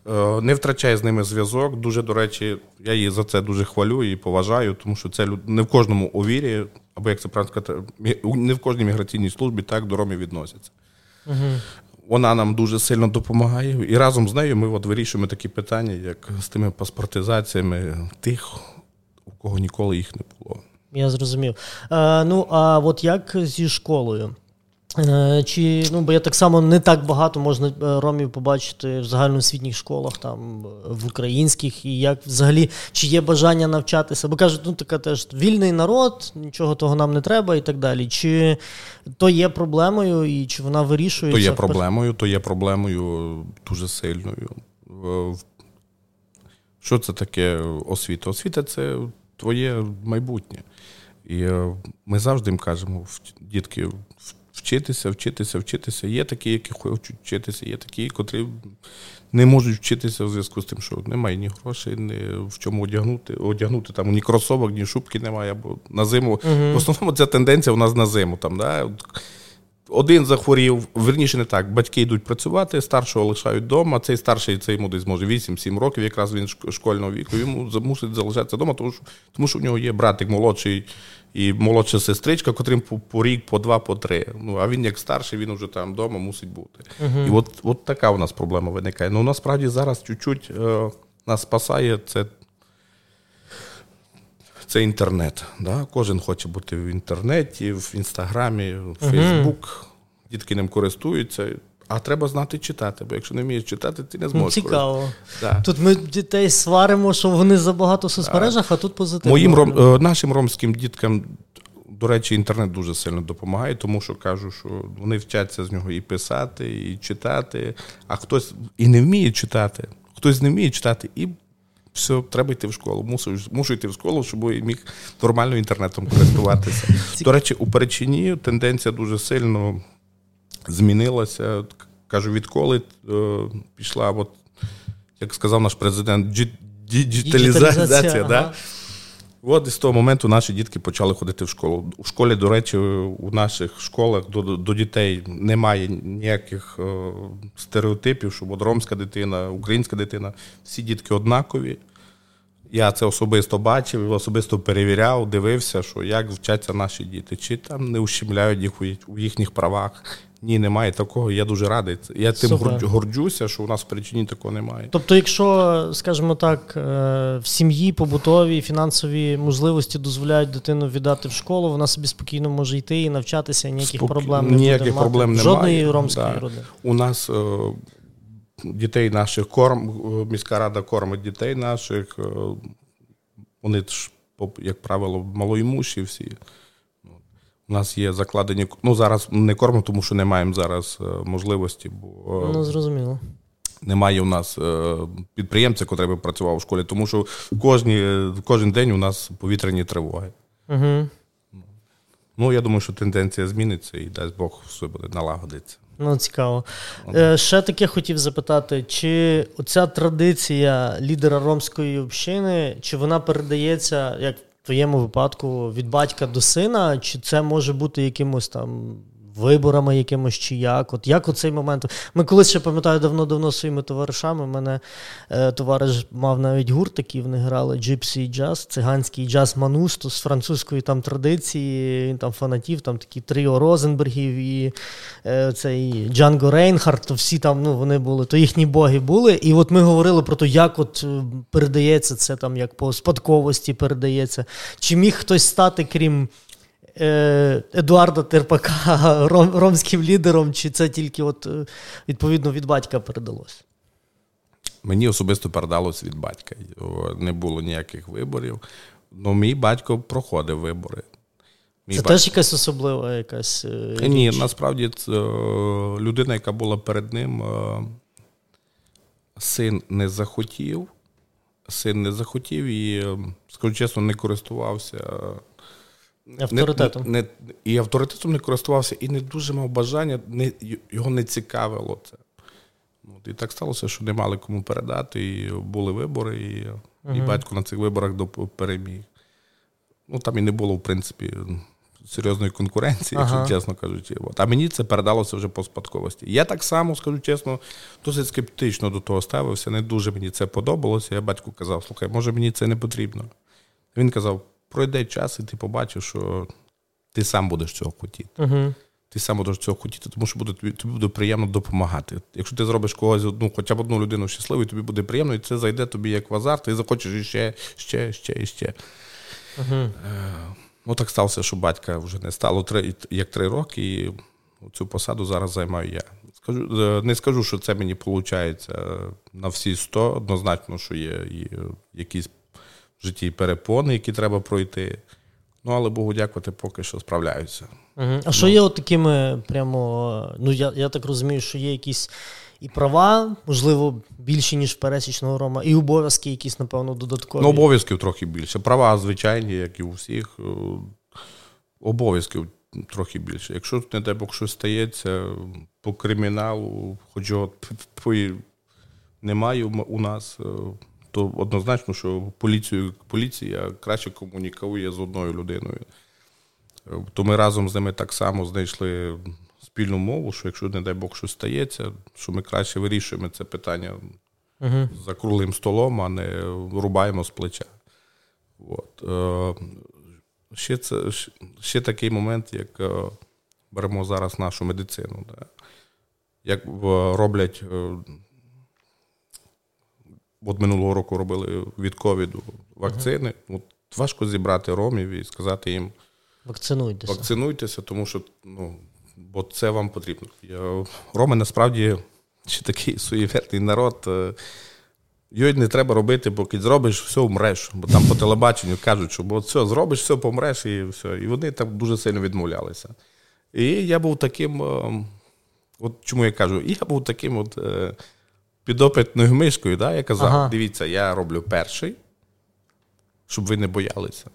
Е, не втрачає з ними зв'язок. Дуже, до речі, я її за це дуже хвалю і поважаю, тому що це не в кожному овірі, або як це правильно сказати, не в кожній міграційній службі так до ромів відносяться. Угу. Вона нам дуже сильно допомагає. І разом з нею ми от вирішуємо такі питання, як з тими паспортизаціями тих, у кого ніколи їх не було. Я зрозумів. А, Ну а от як зі школою? Е, чи ну бо я так само не так багато можна е, ромів побачити в загальноосвітніх школах, там в українських, і як взагалі чи є бажання навчатися? Бо кажуть, ну така теж вільний народ, нічого того нам не треба і так далі. Чи то є проблемою, і чи вона вирішується? То є проблемою, то є проблемою дуже сильною. Що це таке освіта? Освіта це твоє майбутнє. І е, ми завжди їм кажемо, дітки вчитися, вчитися, вчитися. Є такі, які хочуть вчитися, є такі, котрі не можуть вчитися в зв'язку з тим, що немає ні грошей, ні в чому одягнути, одягнути там ні кросовок, ні шубки немає, або на зиму. Угу. В основному ця тенденція у нас на зиму. Там, да? Один захворів, верніше не так. Батьки йдуть працювати, старшого лишають вдома. Цей старший це йому десь може 8-7 років, якраз він школьного віку. Йому мусить залишатися вдома, тому що тому що в нього є братик молодший і молодша сестричка, котрим по, по рік, по два, по три. Ну а він як старший, він вже там вдома мусить бути. Uh-huh. І от от така у нас проблема виникає. Ну насправді зараз чуть-чуть е, нас спасає це. Це інтернет. Да? Кожен хоче бути в інтернеті, в інстаграмі, в Фейсбук. Дітки ним користуються. А треба знати читати, бо якщо не вмієш читати, ти не зможеш. Цікаво. Да. Тут ми дітей сваримо, що вони забагато в соцмережах, да. а тут позитивно. Моїм ром, е, нашим ромським діткам, до речі, інтернет дуже сильно допомагає, тому що кажу, що вони вчаться з нього і писати, і читати, а хтось і не вміє читати, хтось не вміє читати, і все, треба йти в школу. Мушу, мушу йти в школу, щоб міг нормально інтернетом користуватися. [LAUGHS] До речі, у Перечині тенденція дуже сильно змінилася. Кажу, відколи е, пішла, от, як сказав наш президент, діджиталізація. Да? От і з того моменту наші дітки почали ходити в школу. У школі, до речі, у наших школах до до дітей немає ніяких е, стереотипів, що от ромська дитина, українська дитина, всі дітки однакові. Я це особисто бачив, особисто перевіряв, дивився, що як вчаться наші діти, чи там не ущемляють їх у їхніх правах, ні, немає такого. Я дуже радий. Я тим Супер. горджуся, що у нас в причині такого немає. Тобто, якщо, скажімо так, е, в сім'ї побутові фінансові можливості дозволяють дитину віддати в школу, вона собі спокійно може йти і навчатися, ніяких Спок... проблем не ніяких буде проблем мати. немає. Жодної ромської да. родини. У нас е, дітей наших корм, е, міська рада кормить дітей наших. Е, вони ж, як правило, малоімущі всі. У нас є закладені. Ну зараз не кормимо, тому що не маємо зараз е, можливості, бо ну зрозуміло. Немає у нас підприємця, який би працював у школі, тому що кожні, кожен день у нас повітряні тривоги. Угу. Ну, я думаю, що тенденція зміниться і дасть Бог все буде налагодиться. Ну, цікаво. Е, Ще таке хотів запитати: чи оця традиція лідера ромської общини, чи вона передається як в твоєму випадку від батька до сина, чи це може бути якимось там виборами якимось чи як. От як у цей момент. Ми колись ще пам'ятаю давно-давно своїми товаришами. Мене е, товариш мав навіть гурт, такий вони грали Gypsy джаз, циганський джаз мануш, то з французької там традиції. Він там фанатів, там такі Тріо Розенбергів і е, цей Джанго Рейнхард, то всі там ну, вони були, то їхні боги були. І от ми говорили про те, як от е, передається це там, як по спадковості передається. Чи міг хтось стати, крім. Е, Едуарда Терпака [LAUGHS] ром, ромським лідером, чи це тільки от е, відповідно від батька передалось? Мені особисто передалось від батька. Не було ніяких виборів. Ну, мій батько проходив вибори. Мій це батько... теж якась особлива якась. Річ? Ні, насправді це людина, яка була перед ним, син не захотів. Син не захотів і, скажу чесно, не користувався. Авторитетом. Не, не, І авторитетом не користувався, і не дуже мав бажання, не, його не цікавило це. От, І так сталося, що не мали кому передати, і були вибори, і угу. і батько на цих виборах переміг. Ну, Там і не було, в принципі, серйозної конкуренції, ага. якщо чесно кажучи. От. А мені це передалося вже по спадковості. Я так само, скажу чесно, досить скептично до того ставився. Не дуже мені це подобалося. Я батьку казав, слухай, може мені це не потрібно. Він казав: пройде час, і ти побачиш, що ти сам будеш цього хотіти. Угу. Ти сам будеш цього хотіти, тому що буде тобі, тобі буде приємно допомагати. Якщо ти зробиш когось одну, хоча б одну людину щасливою, тобі буде приємно, і це зайде тобі як в азарт, ти захочеш іще, ще, ще і ще. Угу. Е, ну так сталося, що батька вже не стало три, як три роки, і цю посаду зараз займаю я. Скажу, е, Не скажу, що це мені виходить на всі сто. Однозначно, що є і якісь в житті перепони, які треба пройти. Ну, але Богу дякувати, поки що справляються. Угу. А ну. що є от такими прямо, ну я я так розумію, що є якісь і права, можливо, більші, ніж пересічного Рома, і обов'язки якісь, напевно, додаткові. Ну, обов'язків трохи більше. Права, звичайні, як і у всіх. Е, обов'язків трохи більше. Якщо, не дай Бог, щось стається по криміналу, хоч його немає у нас. То однозначно, що поліцію, поліція краще комунікує з одною людиною. То ми разом з ними так само знайшли спільну мову, що якщо, не дай Бог, щось стається, що ми краще вирішуємо це питання uh за круглим столом, а не рубаємо з плеча. От. Е, ще це, ще такий момент, як е, беремо зараз нашу медицину. Як роблять е, От минулого року робили від ковіду вакцини. Uh-huh. От Важко зібрати ромів і сказати їм вакцинуйтеся, вакцинуйтеся тому що ну, бо це вам потрібно. Я, Роми насправді ще такий суєвертний народ. Е, його не треба робити, поки зробиш, все вмреш. Бо там по телебаченню кажуть, що бо все, зробиш, все помреш, і все. І вони так дуже сильно відмовлялися. І я був таким, е, от чому я кажу, я був таким от. Підопитною мишкою, да, я казав: ага. дивіться, я роблю перший, щоб ви не боялися.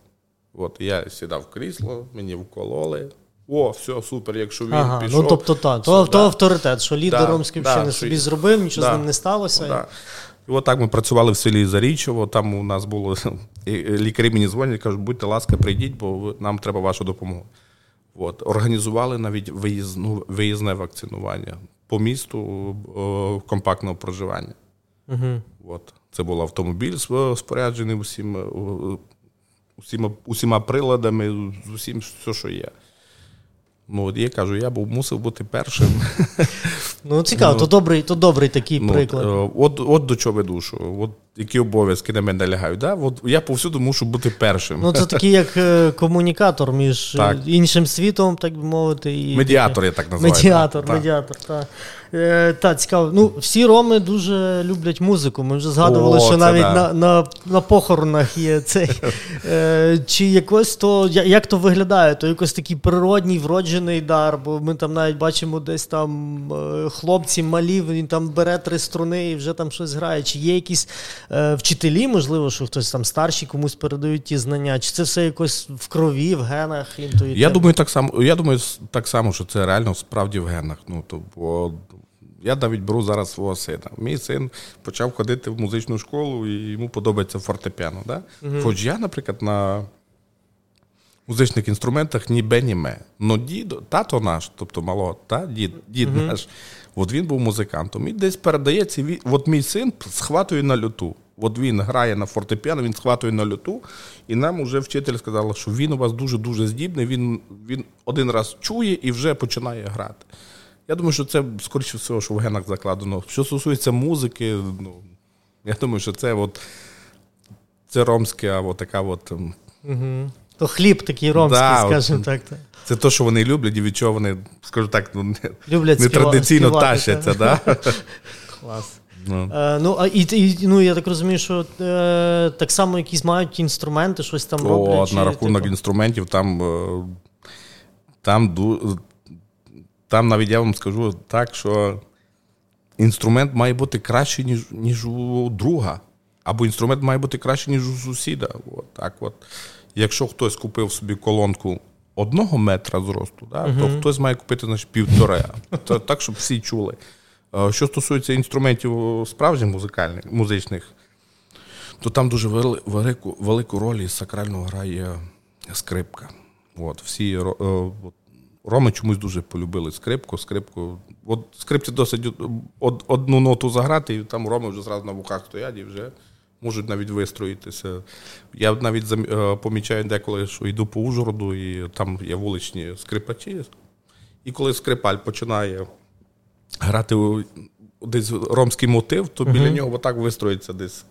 От я сідав в крісло, мені вкололи. О, все, супер, якщо він ага, пішов. Ну, тобто, так, то, то авторитет, що лідером да, да, собі що... зробив, нічого да, з ним не сталося. Да. І от так ми працювали в селі Зарічово, там у нас було [LAUGHS] лікарі мені дзвонять, кажуть, будьте ласка, прийдіть, бо нам треба ваша допомога. От. Організували навіть виїзну, виїзне вакцинування по місту о, компактного проживання. Угу. От. Це був автомобіль споряджений усім, усіма, усіма приладами, з усім, все, що є. Ну, от Я кажу, я був мусив бути першим. Ну, цікаво, ну, то добрий то добрий такий ну, приклад. Е, от от до чого веду, що от які обов'язки на мене лягають. Да? От Я повсюду мушу бути першим. Ну, Це такий як е, комунікатор між так. іншим світом, так би мовити. і Медіатор, я так називаю. Медіатор, так. медіатор, так. Е, Так, цікаво. Ну, Всі роми дуже люблять музику. Ми вже згадували, О, що навіть да. на на, на похоронах є цей. [LAUGHS] Е, Чи якось то, як то виглядає? То якось такий природній вроджений дар, бо ми там навіть бачимо десь там е, хлопці малі, він там бере три струни і вже там щось грає. Чи є якісь е, вчителі, можливо, що хтось там старший комусь передають ті знання? Чи це все якось в крові, в генах? інтуїтивно? Я думаю, так само, я думаю, так само, що це реально справді в генах. Ну, то, бо я навіть беру зараз свого сина. Мій син почав ходити в музичну школу і йому подобається фортепіано. Да? Угу. Хоч я, наприклад, на музичних інструментах ні бе, ні ме. Но дідо, тато наш, тобто мало, та, дід дід uh-huh. наш, от він був музикантом. І десь передається, от мій син схватує на люту. От він грає на фортепіано, він схватує на люту, і нам вже вчитель сказала, що він у вас дуже-дуже здібний, він він один раз чує і вже починає грати. Я думаю, що це, скоріше всього, що в генах закладено. Що стосується музики, ну, я думаю, що це от, це ромське, або така от. Угу. То хліб такий ромський, да, скажімо от, так. Це те, що вони люблять, і від чого вони, скажу так, ну, не, Люблять не традиційно співати, тащаться. Да? [LAUGHS] Клас. Ну, е, ну а і, і ну, я так розумію, що е, так само якісь мають інструменти, щось там роблять. О, чи, на рахунок типу... інструментів там, е, там, там навіть я вам скажу так, що інструмент має бути кращий, ніж ніж у друга. Або інструмент має бути кращий, ніж у сусіда. От, так от. Якщо хтось купив собі колонку одного метра зросту, да, uh-huh. то хтось має купити значить, півтора. [LAUGHS] Так, щоб всі чули. Що стосується інструментів справжніх музикальних, музичних, то там дуже велику велику роль із сакрального грає скрипка. От, всі е, от, Роми чомусь дуже полюбили скрипку, скрипку. От скрипці досить од, одну ноту заграти, і там роми вже зразу на вухах стоять і вже можуть навіть вистроїтися. Я навіть е, помічаю деколи, що йду по Ужгороду, і там є вуличні скрипачі. І коли скрипаль починає грати десь ромський мотив, то біля нього отак вистроїться десь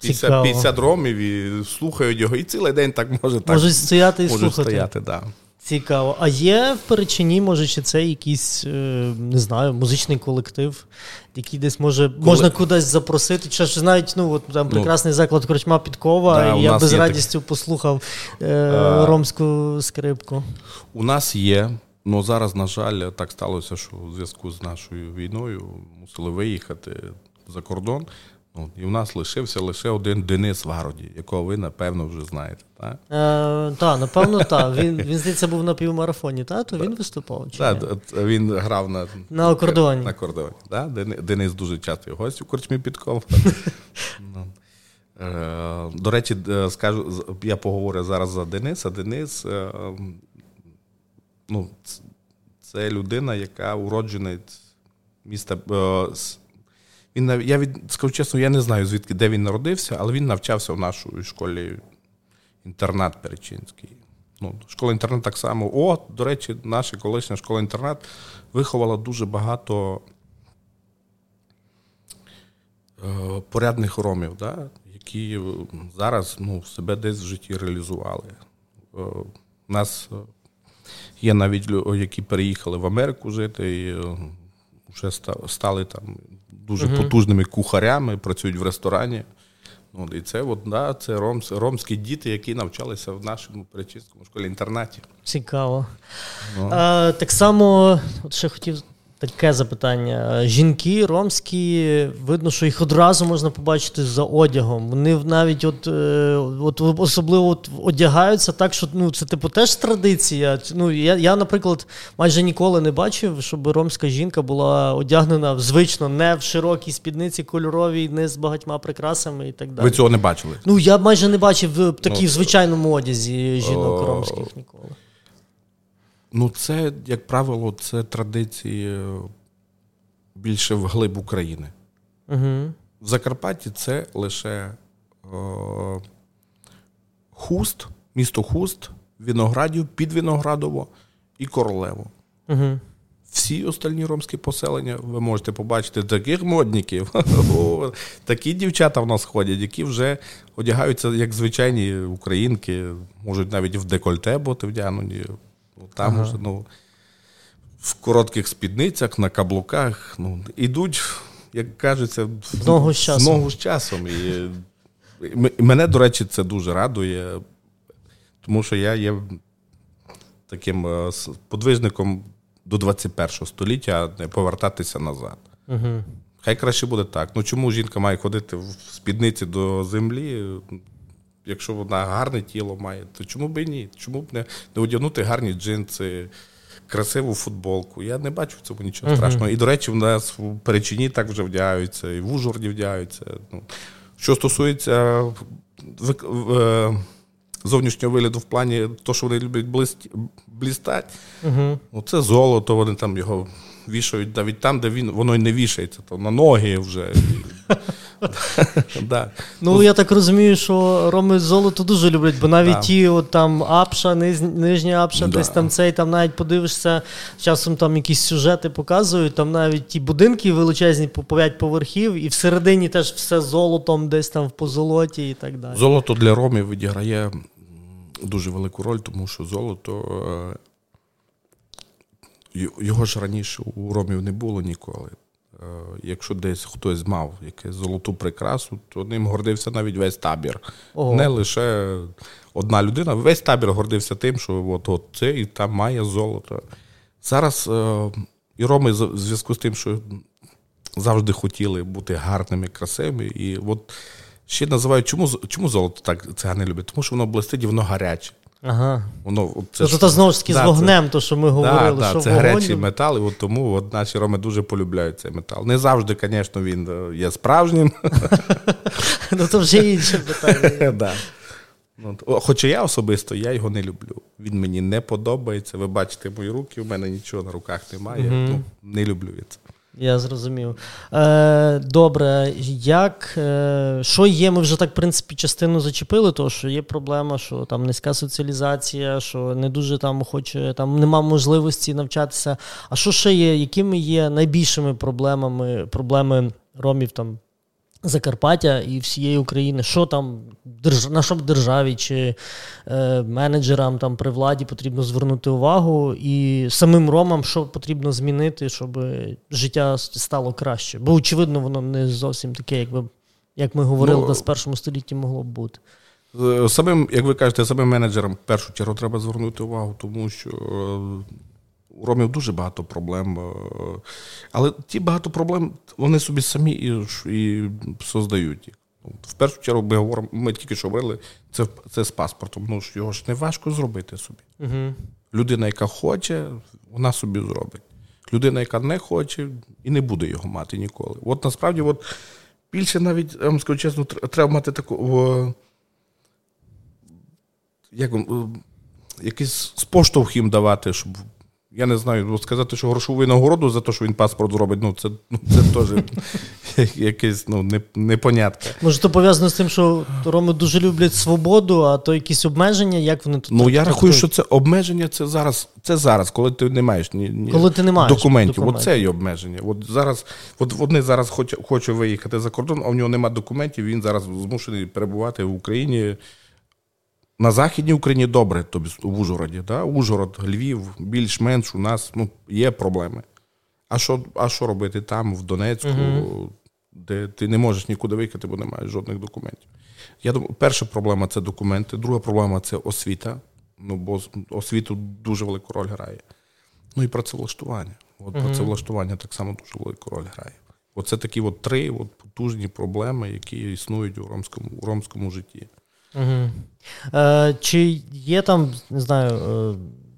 50 50 ромів і слухають його, і цілий день так може так. Можуть стояти і можуть слухати. стояти, да. Цікаво. А є в Перечині, може, чи це якийсь, е, не знаю, музичний колектив, який десь може Коли... можна кудись запросити? Чи ж знають, ну от там ну, прекрасний заклад Корчма Підкова, да, і я без радістю так... послухав е, а... ромську скрипку. У нас є. Ну зараз, на жаль, так сталося, що у зв'язку з нашою війною мусили виїхати за кордон. Ну, І в нас лишився лише один Денис Вароді, якого ви, напевно, вже знаєте. Так, е, та, напевно, так. Він, він здається, був на півмарафоні, так? То він виступав? чи Так, він грав на на акордоні. На кордоні. Так? Денис дуже часто гость у корчмі підков. [LAUGHS] Ну. Е, до речі, е, скажу, я поговорю зараз за Дениса. Денис е, ну, це людина, яка уродженець міста. Він я від скажу чесно, я не знаю звідки де він народився, але він навчався в нашій школі інтернат Перечинський. Ну, Школа інтернат так само. О, до речі, наша колишня школа-інтернат виховала дуже багато е, порядних ромів, да, які зараз ну, себе десь в житті реалізували. Е, у нас е, є навіть які переїхали в Америку жити і е, вже стали там дуже uh потужними кухарями, працюють в ресторані. Ну, І це от, да, це ромс, ромські діти, які навчалися в нашому перечистському школі інтернаті. Цікаво. Ну. А, Так само, от ще хотів Таке запитання. Жінки ромські, видно, що їх одразу можна побачити за одягом. Вони навіть от е, от особливо от одягаються так, що ну, це типу теж традиція. Ну, Я, я, наприклад, майже ніколи не бачив, щоб ромська жінка була одягнена звично не в широкій спідниці кольоровій, не з багатьма прикрасами і так далі. Ви цього не бачили? Ну, я майже не бачив такій ну, в звичайному одязі жінок ромських ніколи. Ну, це, як правило, це традиції е, більше вглиб України. Угу. В Закарпатті це лише о, е, хуст, місто Хуст, Віноградів, Підвіноградово і Королево. Угу. Всі остальні ромські поселення ви можете побачити таких модників. [LAUGHS] Такі дівчата в нас ходять, які вже одягаються як звичайні українки, можуть навіть в декольте бути вдягнені. Ну, Там ага. уже, ну, в коротких спідницях, на каблуках, ну, ідуть, як кажеться, в ногу з часом. Ногу з часом. І, і Мене, до речі, це дуже радує, тому що я є таким е, подвижником до 21 століття, а не повертатися назад. Угу. Хай краще буде так. Ну чому жінка має ходити в спідниці до землі? Якщо вона гарне тіло має, то чому б і ні? Чому б не, не одягнути гарні джинси, красиву футболку? Я не бачу в цьому нічого uh-huh. страшного. І, до речі, в нас в Перечині так вже вдягаються, і в Ужгороді вдягаються. Ну, Що стосується е, зовнішнього вигляду в плані того, що вони люблять блістати. Угу. Ну, це золото, вони там його вішають навіть там, де він воно й не вішається, то на ноги вже. [LAUGHS] [LAUGHS] да. Ну, я так розумію, що роми золото дуже люблять, бо навіть да. ті, от там апша, низ, нижня апша, да. десь там цей, там навіть подивишся, часом там якісь сюжети показують, там навіть ті будинки величезні по 5 поверхів, і всередині теж все золотом, десь там в позолоті і так далі. Золото для ромів відіграє дуже велику роль, тому що золото. Е, його ж раніше у ромів не було ніколи. Е, якщо десь хтось мав якусь золоту прикрасу, то ним гордився навіть весь табір. Ого. Не лише одна людина, весь табір гордився тим, що от, от це і там має золото. Зараз е, і роми в зв'язку з тим, що завжди хотіли бути гарними, красивими. І от ще називають, чому чому золото так цигани люблять? Тому що воно блистить і воно гаряче. Ага. Воно, це Тобто знову ж таки да, з вогнем, це, то, що ми говорили. Да, що Це вогонь... гарячий метал, і от тому от наші роми дуже полюбляють цей метал. Не завжди, звісно, він е, є справжнім. [LAUGHS] Ну, то вже інше питання. [LAUGHS] Ну, хоча я особисто я його не люблю. Він мені не подобається. Ви бачите мої руки, у мене нічого на руках немає. Ну, Не люблю я це. Я зрозумів. Е, Добре, як е, що є? Ми вже так, в принципі, частину зачепили, то що є проблема, що там низька соціалізація, що не дуже там хоче, там нема можливості навчатися. А що ще є? Якими є найбільшими проблемами проблеми ромів там Закарпаття і всієї України, що там на що в державі чи е, менеджерам там при владі потрібно звернути увагу, і самим ромам, що потрібно змінити, щоб життя стало краще. Бо, очевидно, воно не зовсім таке, як ви, як ми говорили, ну, на першому столітті могло б бути. Самим, як ви кажете, самим менеджерам в першу чергу треба звернути увагу, тому що е, у ромів дуже багато проблем. Е, але ті багато проблем вони собі самі і і создають їх. В першу чергу ми говоримо, ми тільки що говорили, це це з паспортом. Ну ж його ж не важко зробити собі. Угу. Людина, яка хоче, вона собі зробить. Людина, яка не хоче, і не буде його мати ніколи. От насправді, от більше навіть, я вам скажу чесно, треба мати таку. Як якийсь з поштовх їм давати, щоб я не знаю, ну, сказати, що грошову нагороду за те, що він паспорт зробить, ну це ну, це теж [LAUGHS] якесь ну, непонятке. Може, то пов'язано з тим, що роми дуже люблять свободу, а то якісь обмеження, як вони тут. Ну я рахую, що це обмеження це зараз, це зараз, коли ти не маєш ні, ні коли ти не маєш документів. документів. Оце є обмеження. От зараз, от вони зараз хоче, хоче виїхати за кордон, а в нього немає документів, він зараз змушений перебувати в Україні. На Західній Україні добре, тобі в Ужгороді. Да? Ужгород, Львів, більш-менш у нас ну, є проблеми. А що а що робити там, в Донецьку, uh де ти не можеш нікуди виїхати, бо не маєш жодних документів? Я думаю, перша проблема це документи, друга проблема це освіта. Ну, бо освіту дуже велику роль грає. Ну і працевлаштування. От uh Працевлаштування так само дуже велику роль грає. Оце такі от три от потужні проблеми, які існують у ромському, у ромському житті. Угу. Е, Чи є там, не знаю, е,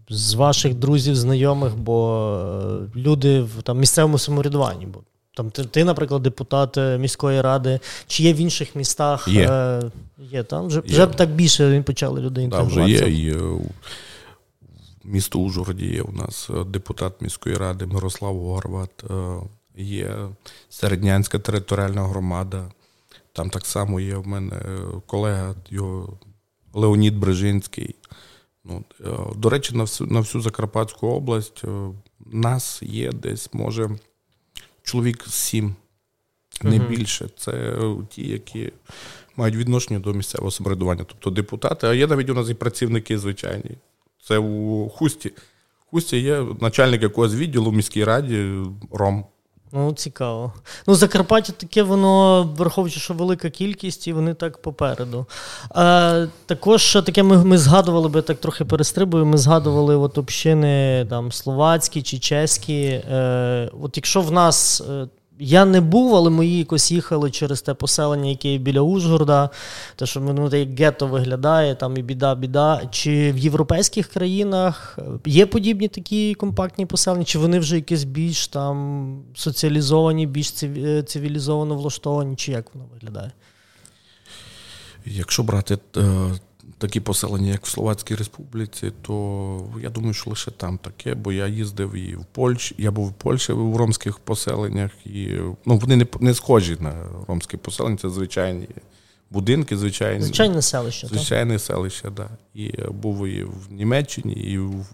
з ваших друзів, знайомих, бо е, люди в там, місцевому самоврядуванні? Бо там ти, ти, наприклад, депутат е, міської ради, чи є в інших містах? Є, е, є там вже є. вже так більше почали людей інтегруватися? Так, вже є. є. Місто Ужгороді є у нас депутат міської ради Мирослав Горват, є Середнянська територіальна громада. Там так само є в мене е, колега його Леонід Брижинський. Ну, е, До речі, на всю на всю Закарпатську область е, нас є десь, може, чоловік сім, не uh більше. Це ті, які мають відношення до місцевого самоврядування, тобто депутати. А є навіть у нас і працівники звичайні. Це у Хусті. В Хусті є начальник якогось відділу в міській раді Ром. Ну, цікаво. Ну, Закарпаття таке, воно, враховуючи, що велика кількість, і вони так попереду. Е, Також таке ми ми згадували, би так трохи перестрибую, ми згадували от общини там, словацькі чи чеські. Е, От якщо в нас. Е, я не був, але мої якось їхали через те поселення, яке є біля Ужгорода. Те, що ну, як гетто виглядає, там і біда-біда. Чи в європейських країнах є подібні такі компактні поселення, чи вони вже якісь більш там соціалізовані, більш е, цивілізовано влаштовані, чи як воно виглядає? Якщо брати е, такі поселення, як в Словацькій Республіці, то я думаю, що лише там таке, бо я їздив і в Польщі, я був в Польщі в ромських поселеннях, і ну, вони не не схожі на ромські поселення, це звичайні будинки, звичайні. Звичайне селище. Звичайне селище, так. Да. І був і в Німеччині, і в.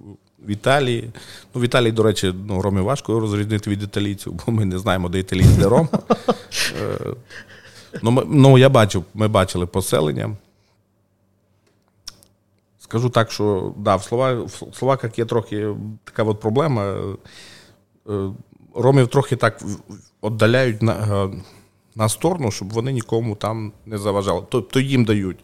В Італії. Ну, в Італії, до речі, ну, ромі важко розрізнити від італійців, бо ми не знаємо, де італійці, де ром. [LAUGHS] Е, ну, ми, ну, я бачив, ми бачили поселення. Скажу так, що да, в, Слова, в Словаках є трохи така от проблема. Е, ромів трохи так віддаляють на е, на сторону, щоб вони нікому там не заважали. Тобто їм дають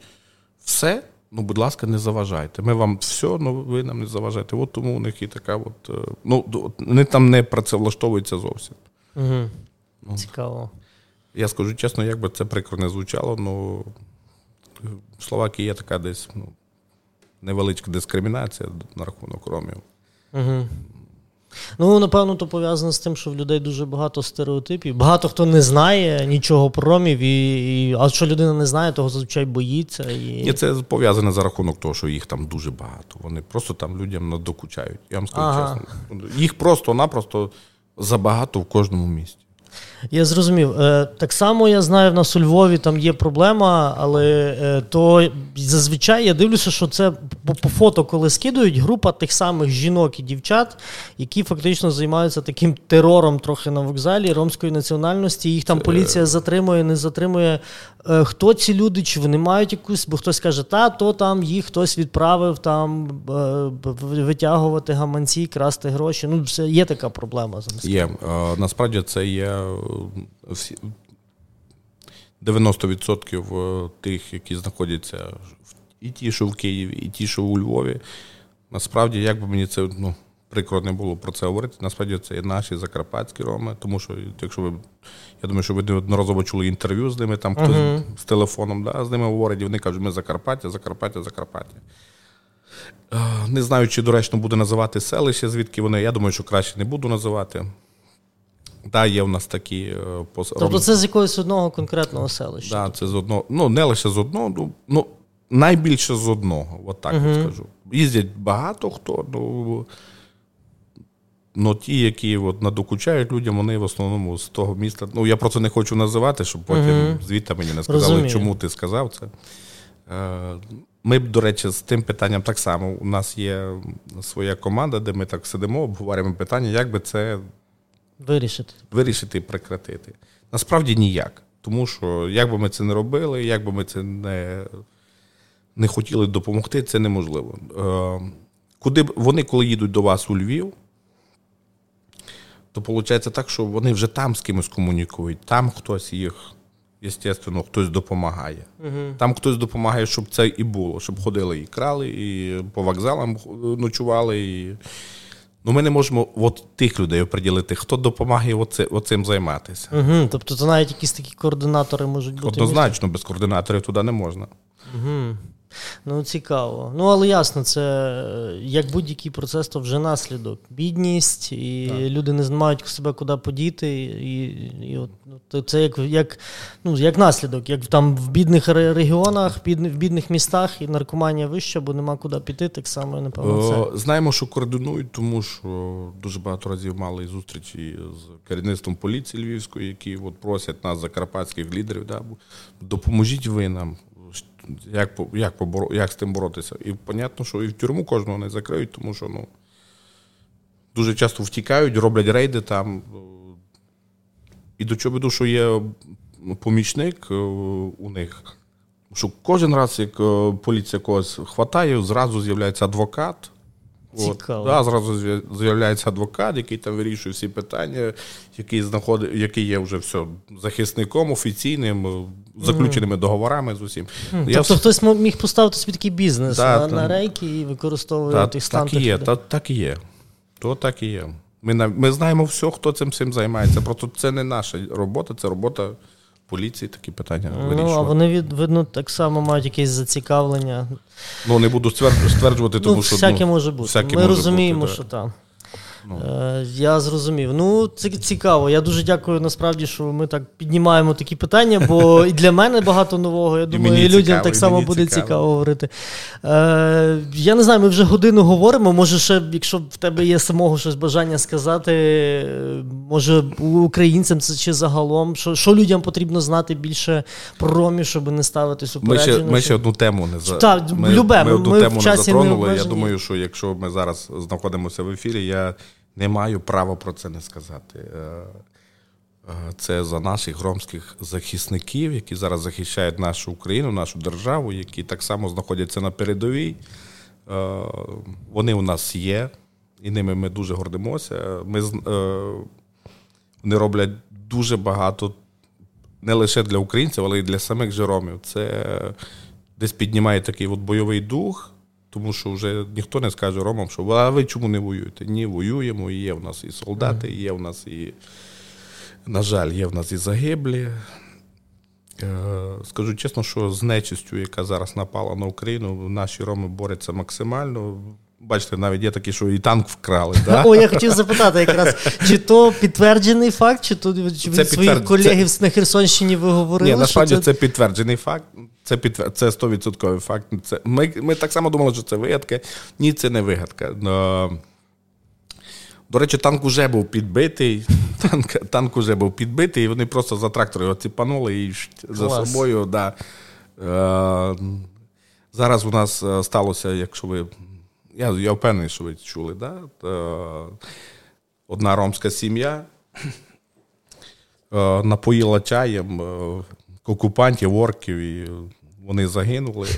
все, ну, будь ласка, не заважайте. Ми вам все, ну ви нам не заважаєте. От тому у них і така от. Е, ну, Вони там не працевлаштовуються зовсім. Угу. Ну, Цікаво. Я скажу чесно, як би це прикро не звучало, ну в Словакії є така десь. ну, невеличка дискримінація на рахунок ромів. Угу. Ну, напевно, то пов'язано з тим, що в людей дуже багато стереотипів. Багато хто не знає нічого про ромів, і, і, а що людина не знає, того зазвичай боїться. І... і це пов'язане за рахунок того, що їх там дуже багато. Вони просто там людям надокучають. Я вам скажу ага. чесно. Їх просто-напросто забагато в кожному місті. Я зрозумів. Е, так само я знаю, в нас у Львові там є проблема, але е, то зазвичай я дивлюся, що це по, фото, коли скидують, група тих самих жінок і дівчат, які фактично займаються таким терором трохи на вокзалі ромської національності. Їх там поліція затримує, не затримує. Е, хто ці люди, чи вони мають якусь, бо хтось каже, та то там їх хтось відправив там витягувати гаманці, красти гроші. Ну, це є така проблема. Є. Насправді це є всі 90% е, тих, які знаходяться і ті, що в Києві, і ті, що у Львові. Насправді, як би мені це ну, прикро не було про це говорити, насправді це і наші закарпатські роми, тому що, якщо ви, я думаю, що ви неодноразово чули інтерв'ю з ними, там хтось uh-huh. з телефоном да, з ними говорить, і вони кажуть, ми Закарпаття, Закарпаття, Закарпаття. Е, не знаю, чи доречно буде називати селище, звідки вони. Я думаю, що краще не буду називати. Так, є в нас такі е, пос... Тобто це з якогось одного конкретного селища? Так, да, це з одного. Ну, не лише з одного, ну, ну найбільше з одного, от так uh-huh. скажу. Їздять багато хто, ну. Ну, ті, які от надокучають людям, вони в основному з того міста. Ну, я про це не хочу називати, щоб потім uh-huh. звідти мені не сказали, Розумію. чому ти сказав це. Е, ми до речі, з тим питанням так само. У нас є своя команда, де ми так сидимо, обговорюємо питання, як би це Вирішити. Вирішити і прекратити. Насправді ніяк. Тому що, як би ми це не робили, як би ми це не не хотіли допомогти, це неможливо. Е, куди б Вони, коли їдуть до вас у Львів, то виходить так, що вони вже там з кимось комунікують, там хтось їх, звісно, хтось допомагає. Угу. Там хтось допомагає, щоб це і було, щоб ходили і крали, і по вокзалам ночували. і Ну, ми не можемо от тих людей оприділити, хто допомагає оце, оцим займатися. Угу, Тобто, це навіть якісь такі координатори можуть бути. Однозначно, без координаторів туди не можна. Угу. Ну, цікаво. Ну, але ясно, це як будь-який процес, то вже наслідок. Бідність, і так. люди не мають себе куди подіти. І і от, ну, Це як як, ну, як наслідок, як там в бідних регіонах, в бідних містах і наркоманія вища, бо нема куди піти, так само, напевно. це. Знаємо, що координують, тому що дуже багато разів мали зустрічі з керівництвом поліції Львівської, які от просять нас, закарпатських лідерів, да, допоможіть ви нам як як, поборо, як з тим боротися. І понятно, що і в тюрму кожного не закриють, тому що ну, дуже часто втікають, роблять рейди там. І до чого що є помічник е, у них. Що кожен раз, як е, поліція когось хватає, зразу з'являється адвокат. Цікаво. да, Зразу з'являється адвокат, який там вирішує всі питання, який знаходить, який є вже все захисником офіційним, е, заключеними mm. договорами з усім. Mm. Я Тобто хтось міг поставити собі такий бізнес да, на, на рейки і використовувати та, стан. Так і є, та, так і є. То так і є. Ми ми знаємо все, хто цим всім займається. Просто це не наша робота, це робота поліції такі питання вирішувати. Ну, а вони від видно так само мають якесь зацікавлення. Ну не буду стверджувати, тому ну, що всяке ну, може бути. Всяке Ми може розуміємо, бути, що там. Ну. Е, я зрозумів. Ну, це цікаво. Я дуже дякую насправді, що ми так піднімаємо такі питання, бо і для мене багато нового. Я думаю, і, і людям цікаво, так само буде цікаво, цікаво говорити. Е, Я не знаю, ми вже годину говоримо. Може, ще, якщо в тебе є самого щось бажання сказати, може українцям це чи загалом, що що людям потрібно знати більше про ромів, щоб не ставитись упереджено? Ми ще ми ще одну тему не за Так, ми, любе, ми одну ми тему не затронули. Не я думаю, що якщо ми зараз знаходимося в ефірі, я не маю права про це не сказати. Е, е, це за наших громських захисників, які зараз захищають нашу Україну, нашу державу, які так само знаходяться на передовій. Е, вони у нас є, і ними ми дуже гордимося. Ми, Вони роблять дуже багато не лише для українців, але й для самих жеромів. Це десь піднімає такий от бойовий дух. Тому що вже ніхто не скаже Ромам, що а ви чому не воюєте? Ні, воюємо, є в нас і солдати, і є в нас і, на жаль, є в нас і загиблі. Е, скажу чесно, що з нечистю, яка зараз напала на Україну, наші роми борються максимально. Бачите, навіть є такі, що і танк вкрали. Да? О, я хотів запитати якраз, чи то підтверджений факт, чи то чи від своїх колегів це... на Херсонщині ви говорили? Ні, насправді це... це підтверджений факт. Це підтвер... це 100% факт. Це... Ми ми так само думали, що це вигадка. Ні, це не вигадка. Но... До речі, танк уже був підбитий. [LAUGHS] Танк танк уже був підбитий, і вони просто за трактор його ціпанули і за собою. Да. Е... Зараз у нас е, сталося, якщо ви я я впевнений, що ви чули, да? одна ромська сім'я е, напоїла чаєм е, окупантів, орків, і вони загинули.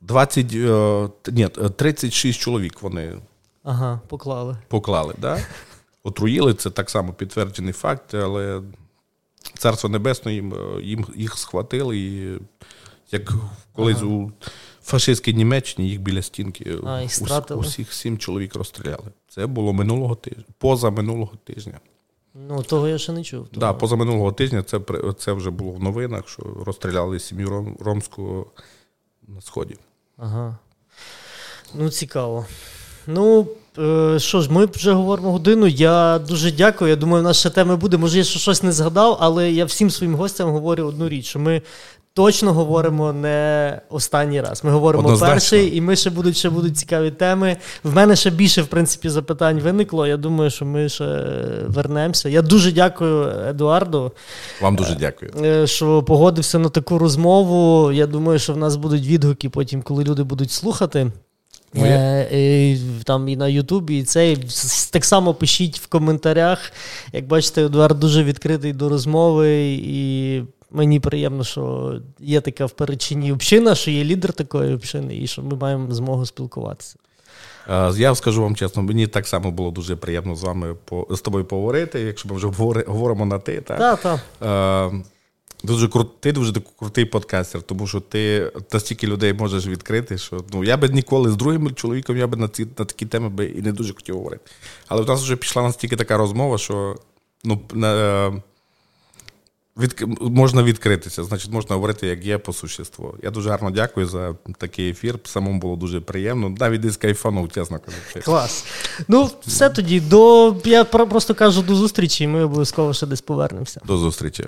20, е, ні, 36 чоловік вони ага, поклали. Поклали, да? Отруїли, це так само підтверджений факт, але Царство Небесне їм, їм їх схватили, і як колись ага. у фашистській Німеччині їх біля стінки а, і усіх сім чоловік розстріляли. Це було минулого тижня, поза минулого тижня. Ну, того я ще не чув. Так, да, поза минулого тижня це це вже було в новинах, що розстріляли сім'ю ром, ромську на Сході. Ага. Ну, цікаво. Ну, е, що ж, ми вже говоримо годину. Я дуже дякую. Я думаю, в нас ще теми буде. Може, я щось не згадав, але я всім своїм гостям говорю одну річ: що ми точно говоримо не останній раз. Ми говоримо Однозначно. перший, і ми ще будуть ще будуть цікаві теми. В мене ще більше, в принципі, запитань виникло. Я думаю, що ми ще вернемося. Я дуже дякую, Едуарду. Вам дуже дякую. Е, що погодився на таку розмову. Я думаю, що в нас будуть відгуки потім, коли люди будуть слухати. Е, і, Там і на Ютубі, і це так само пишіть в коментарях. Як бачите, Едуард дуже відкритий до розмови, і Мені приємно, що є така в перечині община, що є лідер такої общини, і що ми маємо змогу спілкуватися. Я скажу вам чесно, мені так само було дуже приємно з вами з тобою поговорити, якщо ми вже говоримо на ти. Так? Так, так. Дуже крут, ти дуже крутий подкастер, тому що ти настільки людей можеш відкрити, що ну я би ніколи з другим чоловіком я би на ці на такі теми би і не дуже хотів говорити. Але в нас вже пішла настільки така розмова, що ну, на, від, можна відкритися, значить, можна говорити, як є по существу. Я дуже гарно дякую за такий ефір. Самому було дуже приємно. Навіть із кайфанув, чесно кажучи. Клас. Ну, все тоді. До я просто кажу до зустрічі, і ми обов'язково ще десь повернемося. До зустрічі.